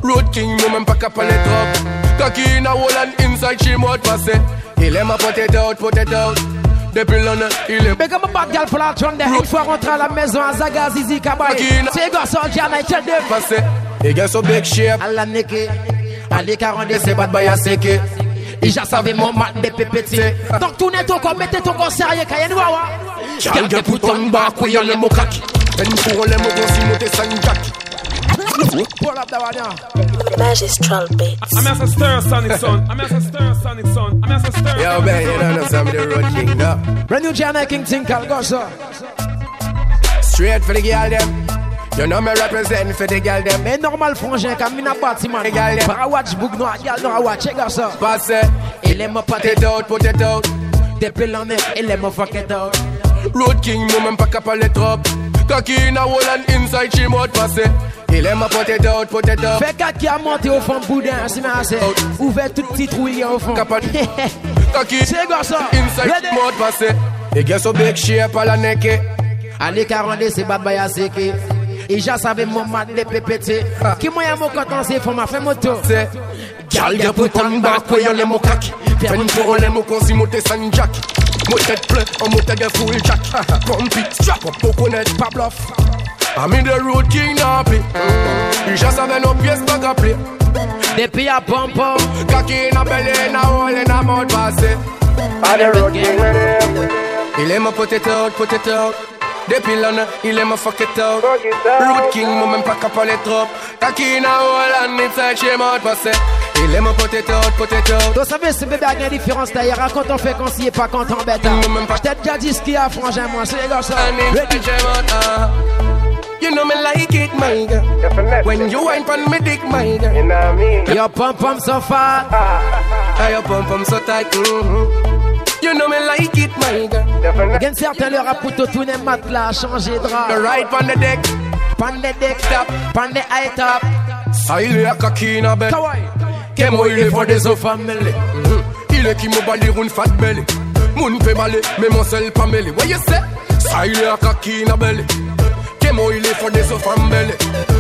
Road king, nous même pas capable de drop. Cocky in a hole and inside she mouth passé. Il aime put it out, put it out. Depuis l'année, il aime. Mais comme un bad girl pour la trône Une fois rentré à la maison à Zaga Zizi Kabaye C'est gars un tell them Passé. Il get so big shape. À la neke À l'écart c'est bad boy à seke Et j'ai savé mon mat de pépéti Donc tournez ton corps, mettez ton corps sérieux Kayen wawa Girl get put on back with your lemo cocky. And pour lemo go see mote sang jacky. Pull up the one now Magistral beats. I'm as a stir sonic son. I'm as a stir sonic son. I'm as a stir. Yo, man, you don't know some of the road king, though. Brand new Jana King Tinkle, go sir Straight for the girl them. You know me represent for the girl them. Mais normal frangin, comme une bâtiment Para watch book, no, gal no, watch, check out ça Passé. Il aime pas it out, put it out. Depuis l'année, il aime fuck it out Road king, nous même pas capable de trop. Cocky in a hole and inside she mouth passé. Il aime put it out, put it out. Fait qui a monté au fond boudin, c'est ma c'est Ouvert tout petit trou, il y a au fond Capable. Cocky C'est quoi ça inside Ready? she mouth passé. Il get so big shape à la neck. À l'écart, c'est bad boy à seke Et j'ai savé mon mat de pépéti Qui moyen mon coton, c'est pour ma fait moto C'est. Girl get put on back with your lemo cocky. Pen pour lemo go see mote sang jacky. Mote plein, on mote get full jack. Pump it, strap up, coconut, pas bluff. I'm in the road king nappy. Il just have no pièce back à play. Depuis à pompo Cocky in a belly, in a hole, in a mouth passé. I'm the road king Il aime put it out, put it out. Depuis l'année, il aime fuck it out. Road king, moi même pas capable de trop. Cocky in a hole and inside she mouth passé. Il aime put it out, put it out. Vous savez, ce bébé a une différence d'ailleurs hein, Quand on fait qu'on s'y est pas quand on bête hein. Peut-être déjà dit ce qu'il y a frangin moi C'est les gars ça And inside she mouth, ah. You know me like it, my girl. When you wine pon me dick, my girl. Your pom pom so fat Ah, your pum pum so tight. mhm. You know me like it, my girl. Gen certains leur a pouto tourner matelas Changer drap The right on the deck. Pan the deck top Pan the high top Ah, il est à cocky in a bed. Kawaii Que moi il est for des autres family. Mhm. Il est qui me bali round fat belly. Moun pe balé, mais mon seul pas mêlé. What you say? Ça il est à cocky in a belly. Que moi il est for des autres family.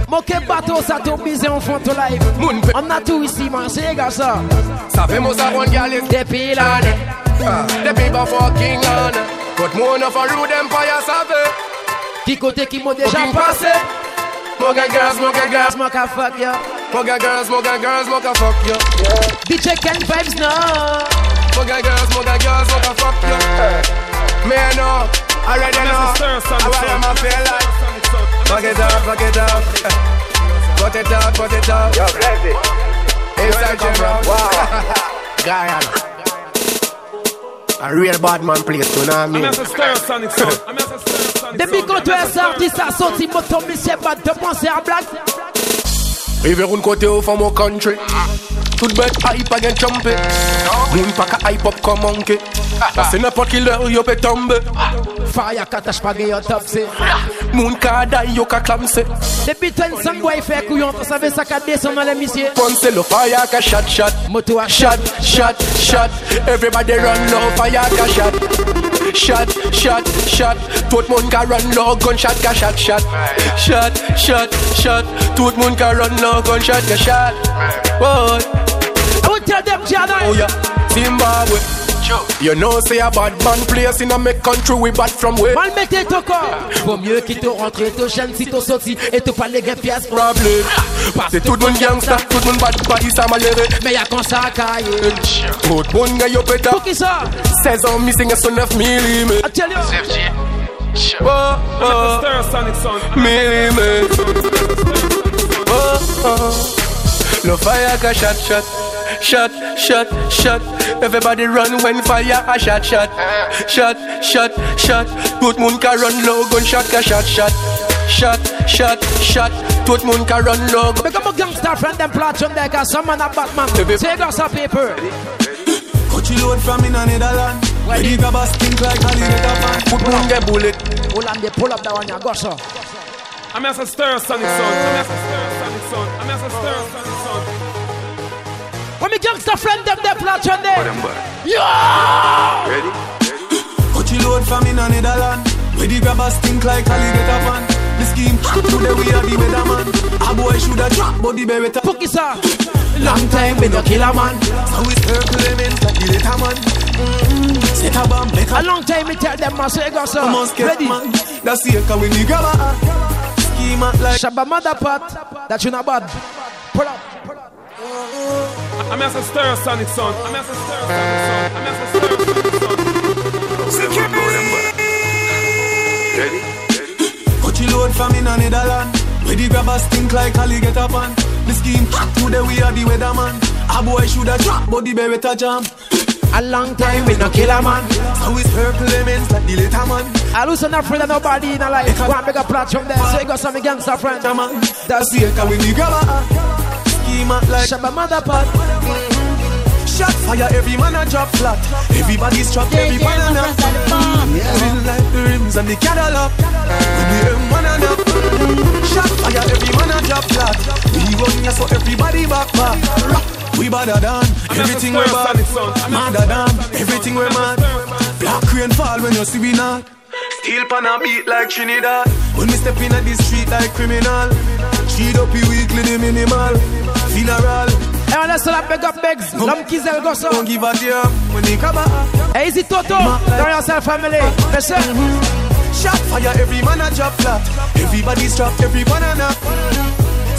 Moqué bateau ça tourne bisé en fond to live Moun pe. On a tout ici man C'est les gars ça Ça fait mon savon galé. Depuis l'année Ah, The people fucking on. But more of a rude empire savait. Qui côté qui m'a déjà Fucking passé passé. Moga girls, moga girls, Smoke a fuck yo moga girls, moga girls, moga fuck you. DJ Kenvybz no Moga girls, moga girls, moga fuck you. Me I know, already know. Stir I want them to feel like. Fuck it up, fuck it up. Put it up, put it up. Yo, bless it. Inside come from? Wow. Guyana. A real bad man place, you know what I I'm mean? as a stir sonic son. I'm as a stir sonic Depuis son. quand tu es sorti ça sorti moto monsieur pas de penser à blague Rive roun kote ou from our country ah. Tout bet hype again chumpe Moun pa ka hype up comme monkey Pase n'importe qui leur yo pe tombe. Fire katash pa gen yon top se Moun ka day yo ka clam se Depi ten sang boy fe kouyon Sa save sa ka deson nan le Ponce lo fire ka shot shot. Moto a Shot shot. shot Everybody run low fire ka shot. Shot shot shot. Tout moun ka run low gunshot ka shot shot. Shot shot shot. Tout moun ka run low gunshot ka shot. Boy I will tell them Oh yeah. Zimbabwe You know say a bad man place in a make country we bad from where? Mal mette ton corps. Vaut mieux qu'il te rentre te chaîne si t'es sorti Et te parle gain pièce Problem C'est tout le monde gangsta Tout le monde bad body ça malheureux Mais y'a qu'on ça caille Tout le monde gagne yo péta Pour qui ça? 16 ans missing et son 9 mm I tell you Oh oh. Millimètre Oh oh No fire ka shot shot Shot, shot, shot. Everybody run when fire a shot, shot. Shot, shot, shot. Tout moun ka run low Gunshot ka shot, shot. Shot, shot, shot. Tout moun ka run low Become a gangster friend them plot on there Cause some man a Batman Take us a paper. Cut you load from in a Netherland Where the grabbers stink like alligator fan Put moun get bullet. Pull on the pull up that one ya go so I'm as a stir sonic son. I'm as a stir sonic son. I'm as a stir sonic son When me gangster friend them them plot on there Yo Ready? Cut you load from in a Netherland Where the grabbers stink like alligator fan The scheme today we are the weatherman. A boy shoulda drop but the beretta Puki sa Long time we no kill a man. So we circle them in like the little man. Mm-mm. Set a bomb make A long time me tell them I say go so must get Ready? man. That's the echo when the grabber. Scheme like Shabba mother pot That you not bad. Pull up oh, oh. I'm as a stir sonic son I'm as a stir sonic son I'm as a stir sonic son Ready? Cut you load from in a Netherland Where the grabbers stink like alligator pan The scheme today we are the weatherman. A boy shoulda drop but the beretta jam. A long time we no kill a man. So we circle them in like the little man. I lose not afraid of nobody in a life. One bigger plot from there. So you got some gangster friend. Man That's the echo when the grabber Scheme out like Shabba mother pot Shot fire, every man a drop flat. Everybody's trapped, every man a knock. Feel like the rims and the Cadillac. When the M1 a knock. Shot fire, every man a drop flat. We run ya so everybody back back. We badder than everything we bad. Madder than everything we mad. Black rain fall when you see we not. Steel pan a beat like Trinidad. When we step in at the street like criminal. Cheat up your weekly the minimal. Funeral. Hey, on laisse la big up Begs L'homme qui zèle go so Don't give a damn when they come out. Hey, is it Toto? Don't yourself family Listen mm-hmm. Shot fire, every man a drop flat. Everybody's trapped, every banana.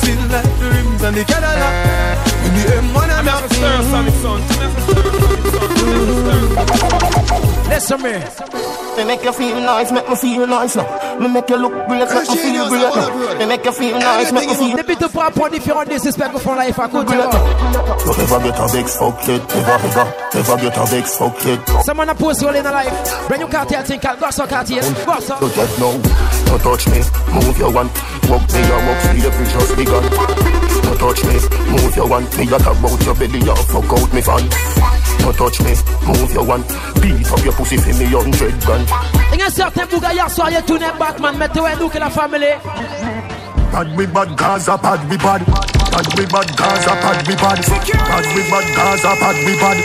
Still like the rims and the Cadillac. When the M1 a knock. Listen me Me make you feel nice, make me feel nice now. Me make you look great, make me feel great now. Me make you feel nice, make me feel Depuis tout pour apprendre différents disrespects qu'on font life à côté great now. You never get a vex, fuck. Never, ever, never get a vex, fuck it. Someone a post all in a life When you cartier think I'll go so cartier Go so You get no, don't touch me, move your one. Walk me, I walk me, every just begun. Don't touch me, move your one. Me got about your belly, you fuck out me fan. Don't touch me, move your one. Beat up your pussy for me hundred grand. Il y a un certain bouga hier soir Il tourné Batman Mettez-vous nous que la famille Bad we bad Gaza, bad we bad. Bad we bad Gaza, bad we bad. Bad we bad Gaza, bad we bad.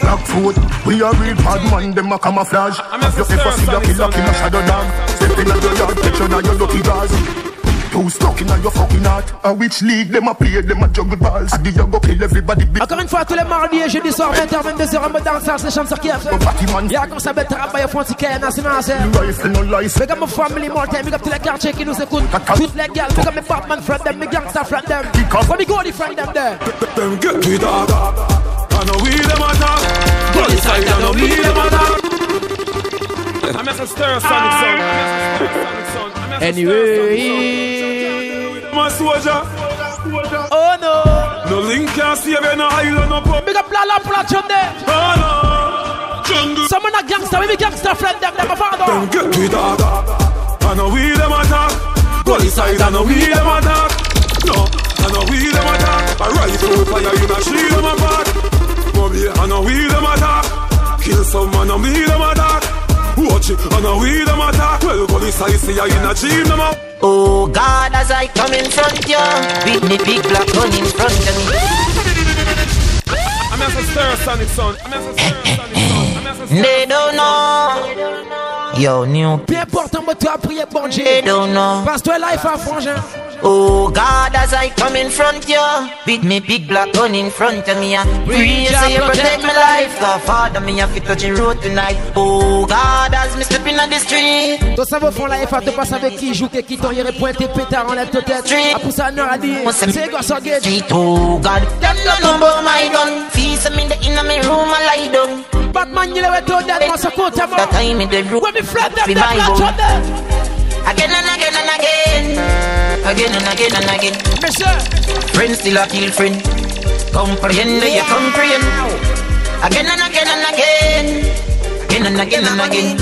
Blackfoot, we are real bad man, them a camouflage. Have you ever seen a killer kill a shadow dog? Step in your yard, you now your lucky jaws. Too stuck in your fucking heart. A which league them a play, them a juggle balls. I did you go kill everybody big. Encore une fois, tous les mardis et jeudi soir, 20h, 22h, en mode danseur, c'est chante sur qui Y'a comme ça, bête travail, font ticket, national, c'est. Rifle no life. Big up my family, more time, big up tous les quartiers qui nous écoutent. Toutes les gars, big up mes Batman friend them, mes gangster friend them. When we go, the friend them there. Them get me dog. I know we them attack. Go inside, I know we them attack. I'm as a stir sonic son. I'm as a stir sonic son. I'm as a Anyway. My soldier. Oh no. No link can save you, no island, no pub. Big up La La Platchon there. Oh no. Jungle. Someone a gangster, we be gangster friend them, them a father. Them get me dog. I know we them attack. Go inside, I know we them attack. No, I know we them attack. I rise through fire, you know she them apart. Mommy, I know we them attack. Kill some man, I know me them attack. What touch it. And a weed a matter. Well, police I see you in a jeep no more. Oh God, as I come in front of you, with me big black gun in front of me. I'm as a stir sonic son. I'm as a stir sonic son. I'm as a stir They don't know. Yo, new. Peu importe, on va toi prier bon Dieu. They don't know. Passe-toi life à frangin. Oh God, as I come in front you, with me big black gun in front of me, pray so you protect my life. God, Father, me have to touch the road tonight. Oh God, as me stepping on the street. Ça va fond life à te passer avec qui joue, qui t'en irait pointer pétard en la tête. À pour ça, non, à dire. C'est quoi ça, get? Street, oh God, them know about my gun. Feast me in the inner me room, I lie down. Batman, you never told that, what's a coat, That time in the room, When me flat them, my flat bone. them. Again and again and again. Again and again and again. Friend still a kill friend. Comprehend, you comprehend. Again and again and again. Again and again and again.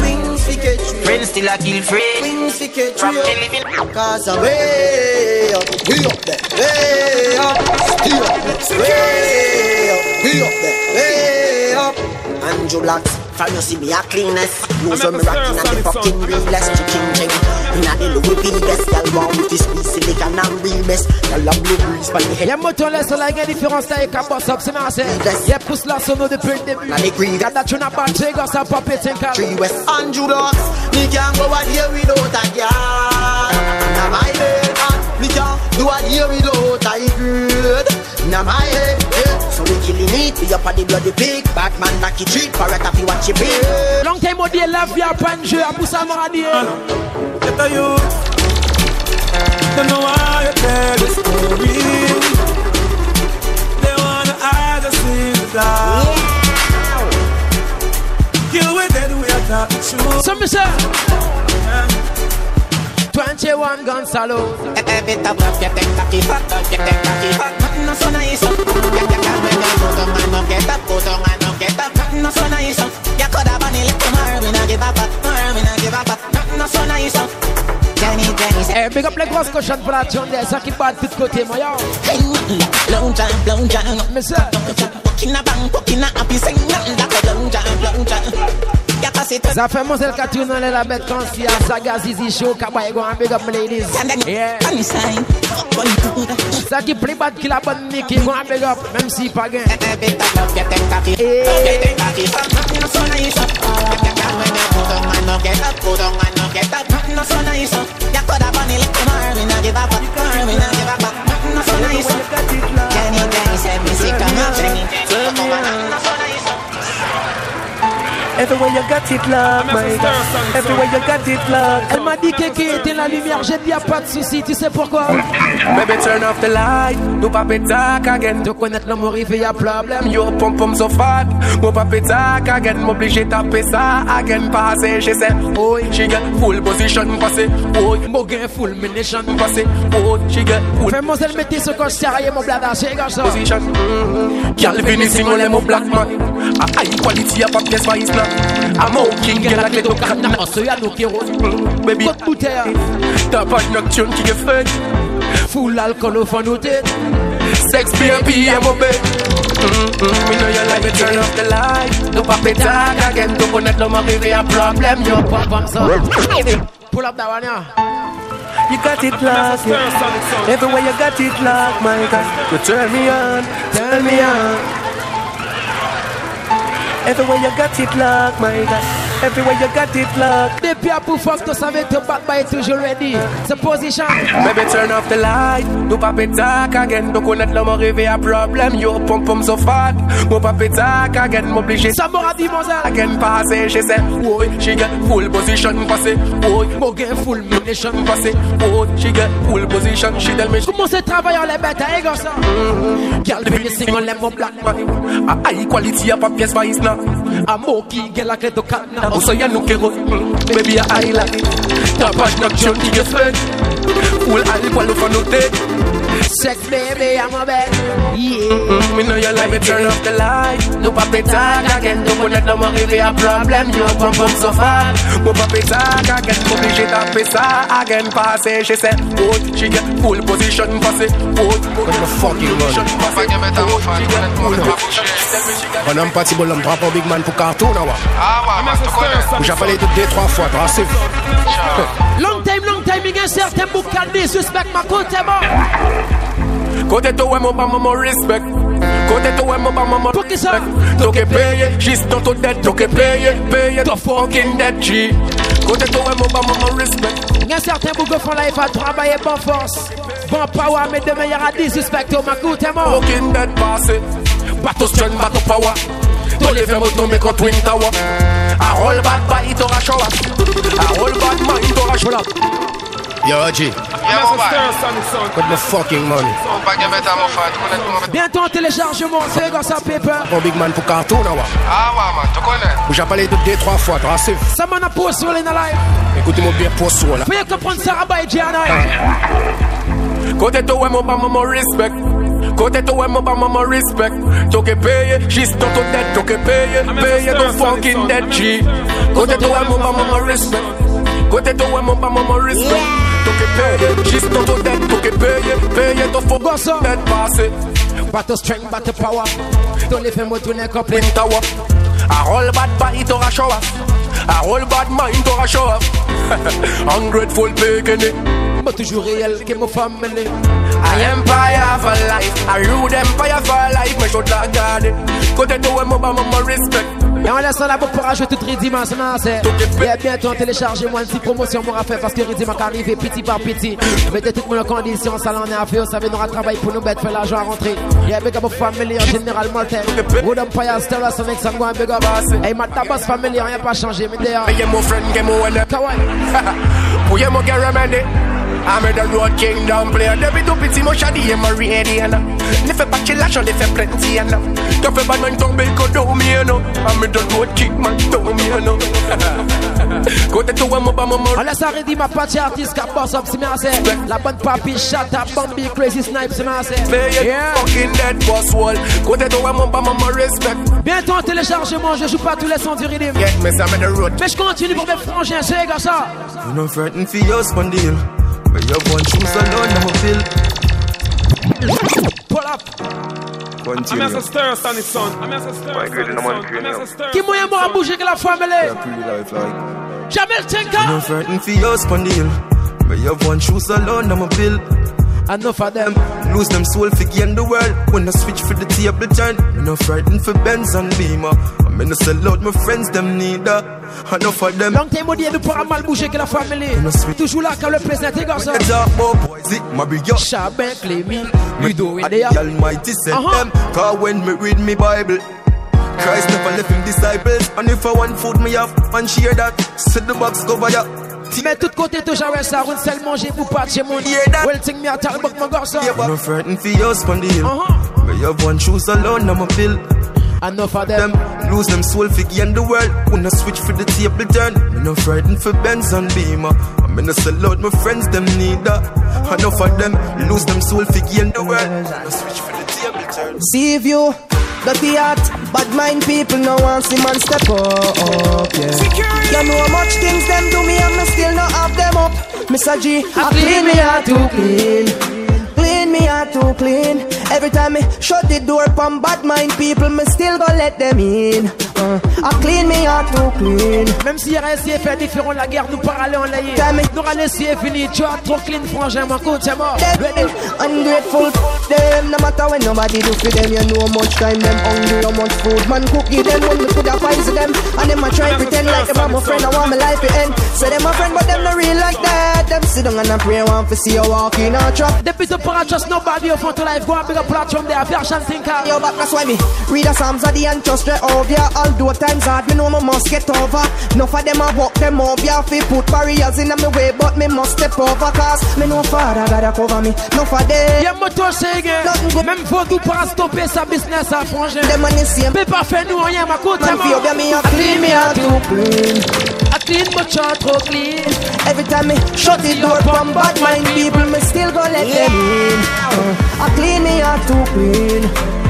Friend still a kill friend. From living. Cause I'm way up, we up there, way up, still up there, way up, we up there, way up. Andrew Blacks, from you see me a cleanest. Lose when me rocking and the fucking realest chicken ching. Inna the Louis V best, y'all want with this squeeze silicon and real best. Y'all love blue breeze, but the head Y'a moton laisse la gagne différence là et capote up c'est. Marré Y'a pousse la sono depuis le début. Y'a da tune a bad c'est gosse à pas péter un câble Three West. Andrew Blacks, me can't go out here without a girl. Now my head, me can't do out here without a good. Now my head, yeah. so we killing it. We up on the bloody pig, Batman lucky treat, parrot if you watch your big. Long time au dire la vie à prendre jeu à pousser à mon radio Get a youth. Don't know why you tell the story. They wanna hide us in the dark. Kill with dead, we are talking truth. So me say 21 gun salute Every time you take the key, fuck up, you take the key. Nothing no so nice. You can't make me go down and no get up, go down and no get up. Nothing no so nice. You could have been little more, me no give more, me no give. Nothing no so nice. Jenny, Jenny, say. Eh, big up les grosses cochons pour la tune qui bat de tout côté, moi yo. Long time, long time. Me say, Walking a bang, walking a happy, sing nothing like a long time, long time. Yeah, cause it ça fait mon seul cartoon dans la bête quand si à saga zizi show kabay go and big up ladies. Yeah. Ça qui plus bad qui la bonne Mickey go and big up si pas gain. Everywhere you got it locked, my God. Everywhere you got it locked. Elle m'a dit que qui était la lumière, j'ai dit y a pas de souci, tu sais pourquoi? Baby, turn off the light. Do pop it talk again. Tu connais l'homme arrivé, y a problème. Yo, pom pom so fat. Go pop it talk again. M'obligé taper ça again. Passé, she say, oh, she get full position. Passé, oh, Mo gain full munition. passé, oh, she get full Fais mon seul métier ce coche sérieux, mon blada, garçon. position. Mm-hmm. Girl, finissing on them black man. A high quality, a pop yes, why is I'm king, girl, like little cat. Non, ce y'a nous qui rôle. Baby, Côte bouteille, t'as pas de nocturne qui est fait. full alcool au fond de tête. Sex, baby, I'm a bed. Mm-hmm. Me know you like me turn off the light. Do pop it talk again. Do connect no more, baby, a problem. Yo, Pam pam ça. Pull up that one, yeah. You got it locked, yeah. Everywhere you got it locked, my God. You turn me on, turn me on. Everywhere you got it locked, my God. Everywhere you got it locked. Depuis à pour fuck, tu savais que bad boy est toujours ready. C'est position. Baby, turn off the light. Do pop it talk again. Do connect no more, baby, a problem. Yo, pump pump so fat. Go pop it talk again. M'obligé. Ça m'aura dit, mon zèle. Again, passé, she say, oh, she get full position, passé, oh, Mo gain full munition. passé, oh, she get full position, she tell me, Comment c'est travailler en les bêtes, hein, garçon? Girl, finissing on les mon black man. a high quality, a pop, yes, why is not? A mo qui get la clé de canna. Also, you know, kero, baby, a highlight. T'as pas de nocturne qui est fait. full alcohol for no take. Sex baby, I'm a bed. Yeah. Mm, me know you like me turn off the light. No papi talk again. Don't wanna know more if you problem. You pump pump so far. No papi talk again. Taper ça again. Passé, she say, oh, she get? Full position passé. Oh, the fucking position passé. Oh, she get? full position. On a un petit bonhomme, prends pas Big Man pour Ah, ouais, tu connais. Toutes trois fois, brassé. Long time, long time, il y a un certain boucan de suspect, ma côté, bon. Côté toi, mon pas mon respect. Côté toi, mon pas mon respect. Toke paye, juste dans ton dette. Toke paye, paye ton fucking debt, G. Côté toi, mon pas mon respect. Il y a un certain boucan font life à travailler bon force. Bon power, mais demain, il y aura des suspects, ma côté, bon. Fucking debt passé. Battle strength, battle power. Don't leave them out, make a twin tower. A whole bad body to a shower. A whole bad mind to a shower. Yo, G. Got my fucking money. Bientôt en téléchargement, c'est dans sa paper. Bon Big Man pour cartoon, là, Ah, ouais, man, tu connais. J'ai parlé de deux, trois fois, tracé. Ça m'en a posé sur les live. Écoutez-moi bien, pour sur là. Faites comprendre ça, Rabat et Gianna. Côté toi, mon pas mon respect. Côté toi, mon pas mon respect. Toke paye, juste dans ton dette. Toke paye, paye ton fucking debt, G. Côté toi, mon pas mon respect. Côté toi, mon pas mon respect. Toke paye, juste dans ton dette. Toke paye, paye ton fucking debt passé. Battle strength, battle power. Don't leave him with one Twin tower. A whole bad body to a show off. A whole bad mind to a show off. Ungrateful picking it. Mais toujours réel, que mon family. I empire for life. A rude empire for life. Mais je la garde. Côté mon pas mon respect. Et on laisse la boucle pour rajouter tout Ridima, c'est. Et bientôt, téléchargez-moi une petite promotion pour faire parce que Ridima arrive petit par petit. Mettez tout le monde en condition, ça l'en est à faire. Vous savez, nous avons travaillé pour nous mettre, faire l'argent à rentrer. Et avec mon family en général, Maltais. Wood Empire, Stella, Sonic, Sangwa, Big Up. Et ma tabas family, rien pas changé. Mais d'ailleurs, mon mon. Kawaii. Pour y'a mon gars remandé. I'm in the road kingdom player Depuis tout petit mon chat dit m'a ready and Ne fais pas que l'argent les fait plenty and T'as fait bad man tomber le codo mi no I'm in the road king man tombe mi no Côté toi mon pas mon On laisse arrêter ma partie artiste qui boss up, c'est merci. La bonne papi, shut up, Bambi, crazy snipe, c'est merci. Yeah. fucking dead boss wall Côté toi mon pas mon respect Bientôt en téléchargement, je joue pas tous les sons du rythme. Yeah, mais ça met the road Mais je continue pour mes frangins, c'est gars ça. You know frightened for your spondyle But you have one shoes alone, I'm a feel Pull up. Continue I'm as a stir, son, son. I'm as a stir, My great son, number son. one I'm as a stir. Qui moyen moi à bouger que la famille. Pretty life like Jamel You know Tinka. for your spondyle But you have one shoes alone, I'm a bill Enough of them. Lose them soul for gain the world. When I switch for the table turn, me no frightened for Benz and Beamer. I'm gonna sell out my friends, them neither. Enough of them. Long time on dit nous pourra mal bouger que la famille. Toujours là quand le président est gars ça. When you talk about boys, it my big up. Chabin, Clémy, Ludo, the Almighty sent Uh-huh. them. Cause when me read me Bible, Christ never left him disciples. And if I want food, me have and share that. Set the box cover ya. Mais tout côté toujours ouais ça, on seul manger pour pas de chez mon. Well thing me à talbot mon gars ça. I'm not frightened for your spondyle. Uh-huh. But you have one shoes alone, I'm a bill. Enough of them. them lose them soul for gain the world. When I switch for the table turn, me no frightened for Benz and Beamer. I'm gonna sell out my friends, them neither. Enough of them lose them soul for gain the world. When I switch for the table turn. See if you dirty heart, bad mind people no want see man step up. Yeah. You know how much things them do me and me still not have them up. Mr. G, I clean me heart too clean. Clean me heart too clean. Every time me shut the door from bad mind people, me still go let them in. I clean me heart too clean. Même si RSC fait différent la guerre, nous pas aller en layer. Nous allons essayer fini. Tu as trop clean, frangin, mon coach, c'est mort. Ungrateful them no matter when nobody do for them you know how much time them hungry how much food man cook give them when me coulda poison them and them a try pretend like them are my friend I want my life to end say them a friend but them not real like that them sit down and a pray want to see you walk in a trap Depuis ce para trust nobody au fond to life. Go and big a platform there. Chanting car. Yo, but that's why me read the Psalms of the and trust right over oh, ya. Although times hard, me know me must get over. Enough of them a walk them over ya. Fi put barriers in my way, but me must step over. Cause me know Father gotta cover me. Enough of them. Yeah, nothing good. Même Vaudou pour stopper sa business à frangin. Them is same. Mais pas fait nous rien, ma côte. Man feel me a clean, me a too clean. I clean but you're trop clean. Every time me shut the door from bad mind people, me still go let them in. Uh, I clean me a too clean.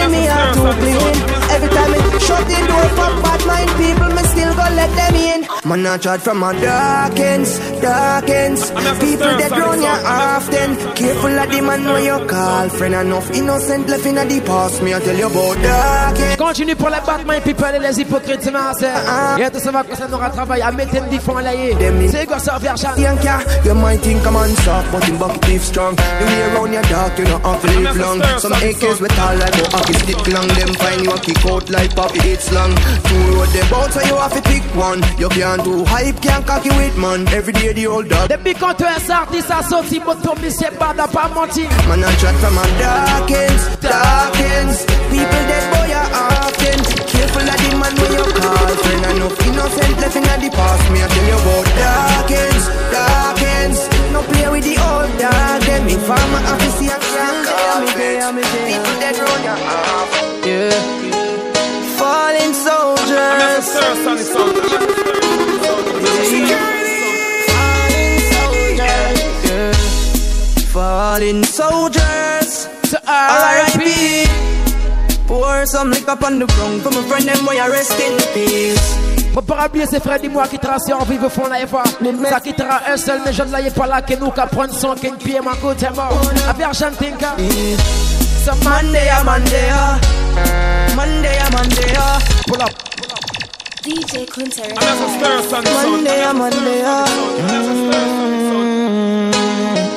Clean me too clean. Every time me shut the door from bad mind people, me still go let them in. Man, I tried from my dark ends, dark ends. People that run you often. Careful of the man when you call. Friend enough innocent left in the past. Me I tell you about dark ends. Continue pour les Batman people et les hypocrites, c'est ma sœur. Uh-huh. Et tout ça va que ça n'aura travail à mettre des fonds à l'aïe. C'est quoi ça? Yanka, you might think I'm on soft, but in bucket beef strong. The way around your dark, you know, to live long. Some AKs with all like the hockey stick long. Them find you a kick out like poppy, it's long. Two road the boat, so you have to pick one. You can't do hype, can't cocky with man. Every day the old dog. Depuis quand tu es artiste à sorti, mon tombe, c'est pas n'a pas menti. Man, I chat from my dark ends, dark ends. People that boy are often. Careful of the man when you call. Friend enough innocent left in the past. Me I tell you about dark ends, dark ends. No play with the old dog. Them if I'm a officer, I can't call me People that run your off. Yeah. Falling soldiers. Falling soldiers. R.I.P. Pour some liquor on the ground for my friend them boy rest in peace. Faut pas oublier ces frères dis-moi qui tracent en vive fond la FA. Ça quittera un seul, mais je ne l'ai pas là, que nous qu'à prendre son qu'un pied, ma côte est mort. Avec Argentinka. So Monday, a Monday, a Monday, euh. a Monday, a Pull up. DJ Kunter. Monday, a Monday, a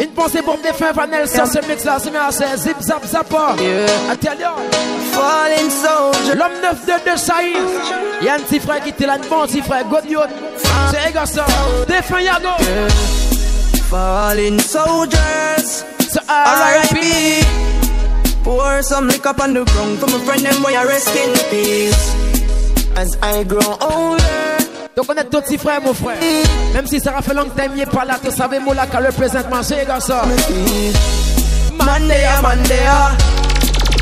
Une pensée pour mes fins Vanel sur ce mix là, c'est bien, c'est zip zap zappa. I tell. Falling soldier. L'homme 9 de de Saïd. Y a un petit frère qui était là, un bon petit frère, Godiot. C'est égal ça. Défend Yago. Falling soldiers. So R.I.P. Pour some liquor on the ground for my friend them boy rest in peace. As I grow older. Donc on est tous petits frères, mon frère. Même si ça a fait longtemps qu'il n'est pas là, tu savais, moi là, qu'elle représente ma c'est égal ça. Monday, a Monday, a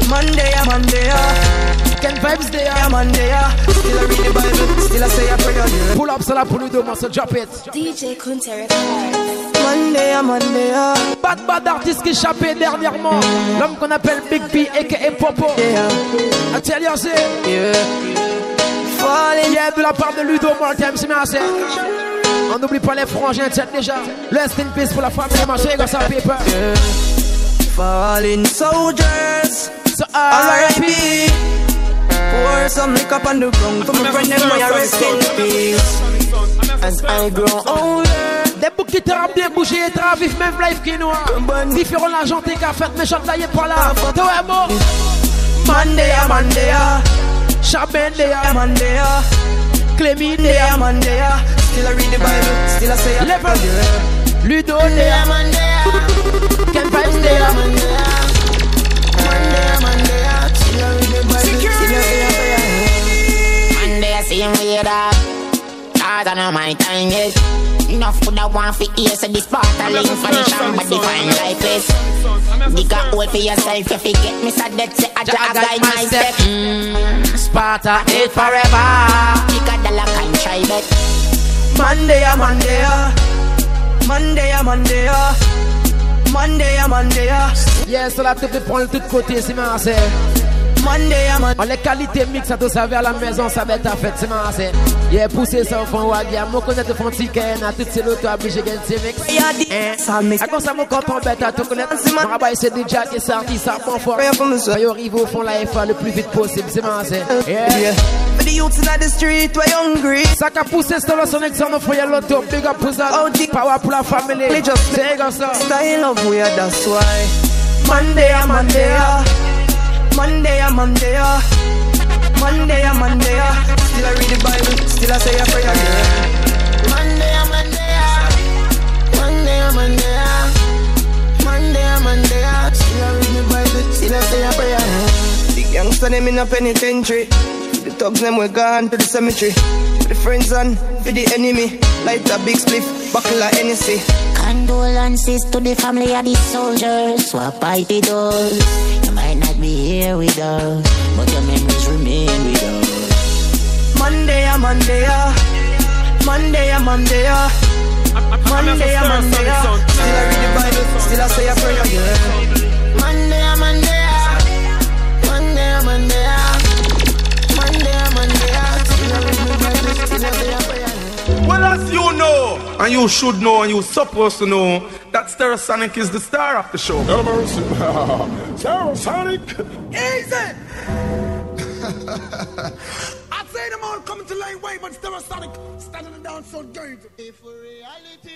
Monday, a Monday, a Ken vibes there. Yeah, Monday, a Still I read the Bible, still I say a prayer. yeah. Pull up, là pour nous deux, so drop it. DJ Kunter. Monday, a Monday, a Bad bad artiste qui échappé dernièrement. L'homme qu'on appelle Big P aka Popo. I tell you. Yeah, de la part de Ludo Martin, c'est merci. On n'oublie pas les frangins, tiens déjà. Rest in peace pour la famille, ma chérie, ça paper. Falling soldiers. So, R.I.P. Pour some liquor on the ground for my friend them boy rest in peace. As I grow older. Des boucs qui t'ont bien bougé, t'as vif même life qui noir. Différent l'argent t'es qu'à fait, mais j'en là, pas là. Toi, est mort. Monday, a Monday, a Chabende, a Monday, a Clémine, Monday, a Monday, a Still I read the Bible, still I say a Level. prayer. Ludo, Monday, a Monday, a Kenvybz, there. Monday, a Monday, a Monday, a Still I read the Bible, still I say a prayer. Monday I see him way up. Cause I know my time is. Enough food I want for ear So this part I link for the sham But define life is. Dig a hole for yourself If you get me so dead Say I just guide my step mm, Sparta, it forever. Pick a dollar can try bet Monday, a Monday, a Monday, a Monday, a Monday, a Monday, a Yes, on a tout fait prendre de tous côtés, c'est merci. Monday, Monday. On les qualités mix à tout ça vers la maison, ça va être à fête, c'est merci. Yeah, pousser ça au fond, wagia. Moi, connaître le fond ticket, na tout c'est l'auto, obligé de gagner mix. Yeah, the Hein? ça mix. A comme ça, mon canton bête à tout connaître. On va essayer de déjà qui sorti, ça prend fort. Prayer for me, sir. Yo, arrive au fond, la FA le plus vite possible, c'est merci. Euh, yeah. Yeah. For the youths in the street, we hungry. Ça qu'a poussé, c'est le son exemple, faut y aller l'auto. Big up pour ça. Oh, Power pour la famille. Just- C'est comme ça. Style of weird, that's why. Monday, Monday, a Monday, a Monday, a Monday, a Monday, a Still I read the Bible, still I say a prayer. Monday, a Monday, a Monday, a Monday, a Monday, a Monday, a Still I read the Bible, still I say a prayer. The gangster them in a penitentiary. The thugs them we gone to the cemetery. For the friends and for the enemy. Light a big spliff, buckle a Hennessy. Condolences to the family of the soldiers. Swap by the doors. You might not be here with us, but your memories remain with us. Monday, a Monday, a Monday, a Monday, a Monday, a Monday, a Still I read the Bible, still I say a prayer, yeah. As you know, and you should know, and you're supposed to know, that Stereosonic is the star of the show. No mercy. Stereosonic. Easy! I say them all coming to way, but Stereosonic standing down so dirty. If reality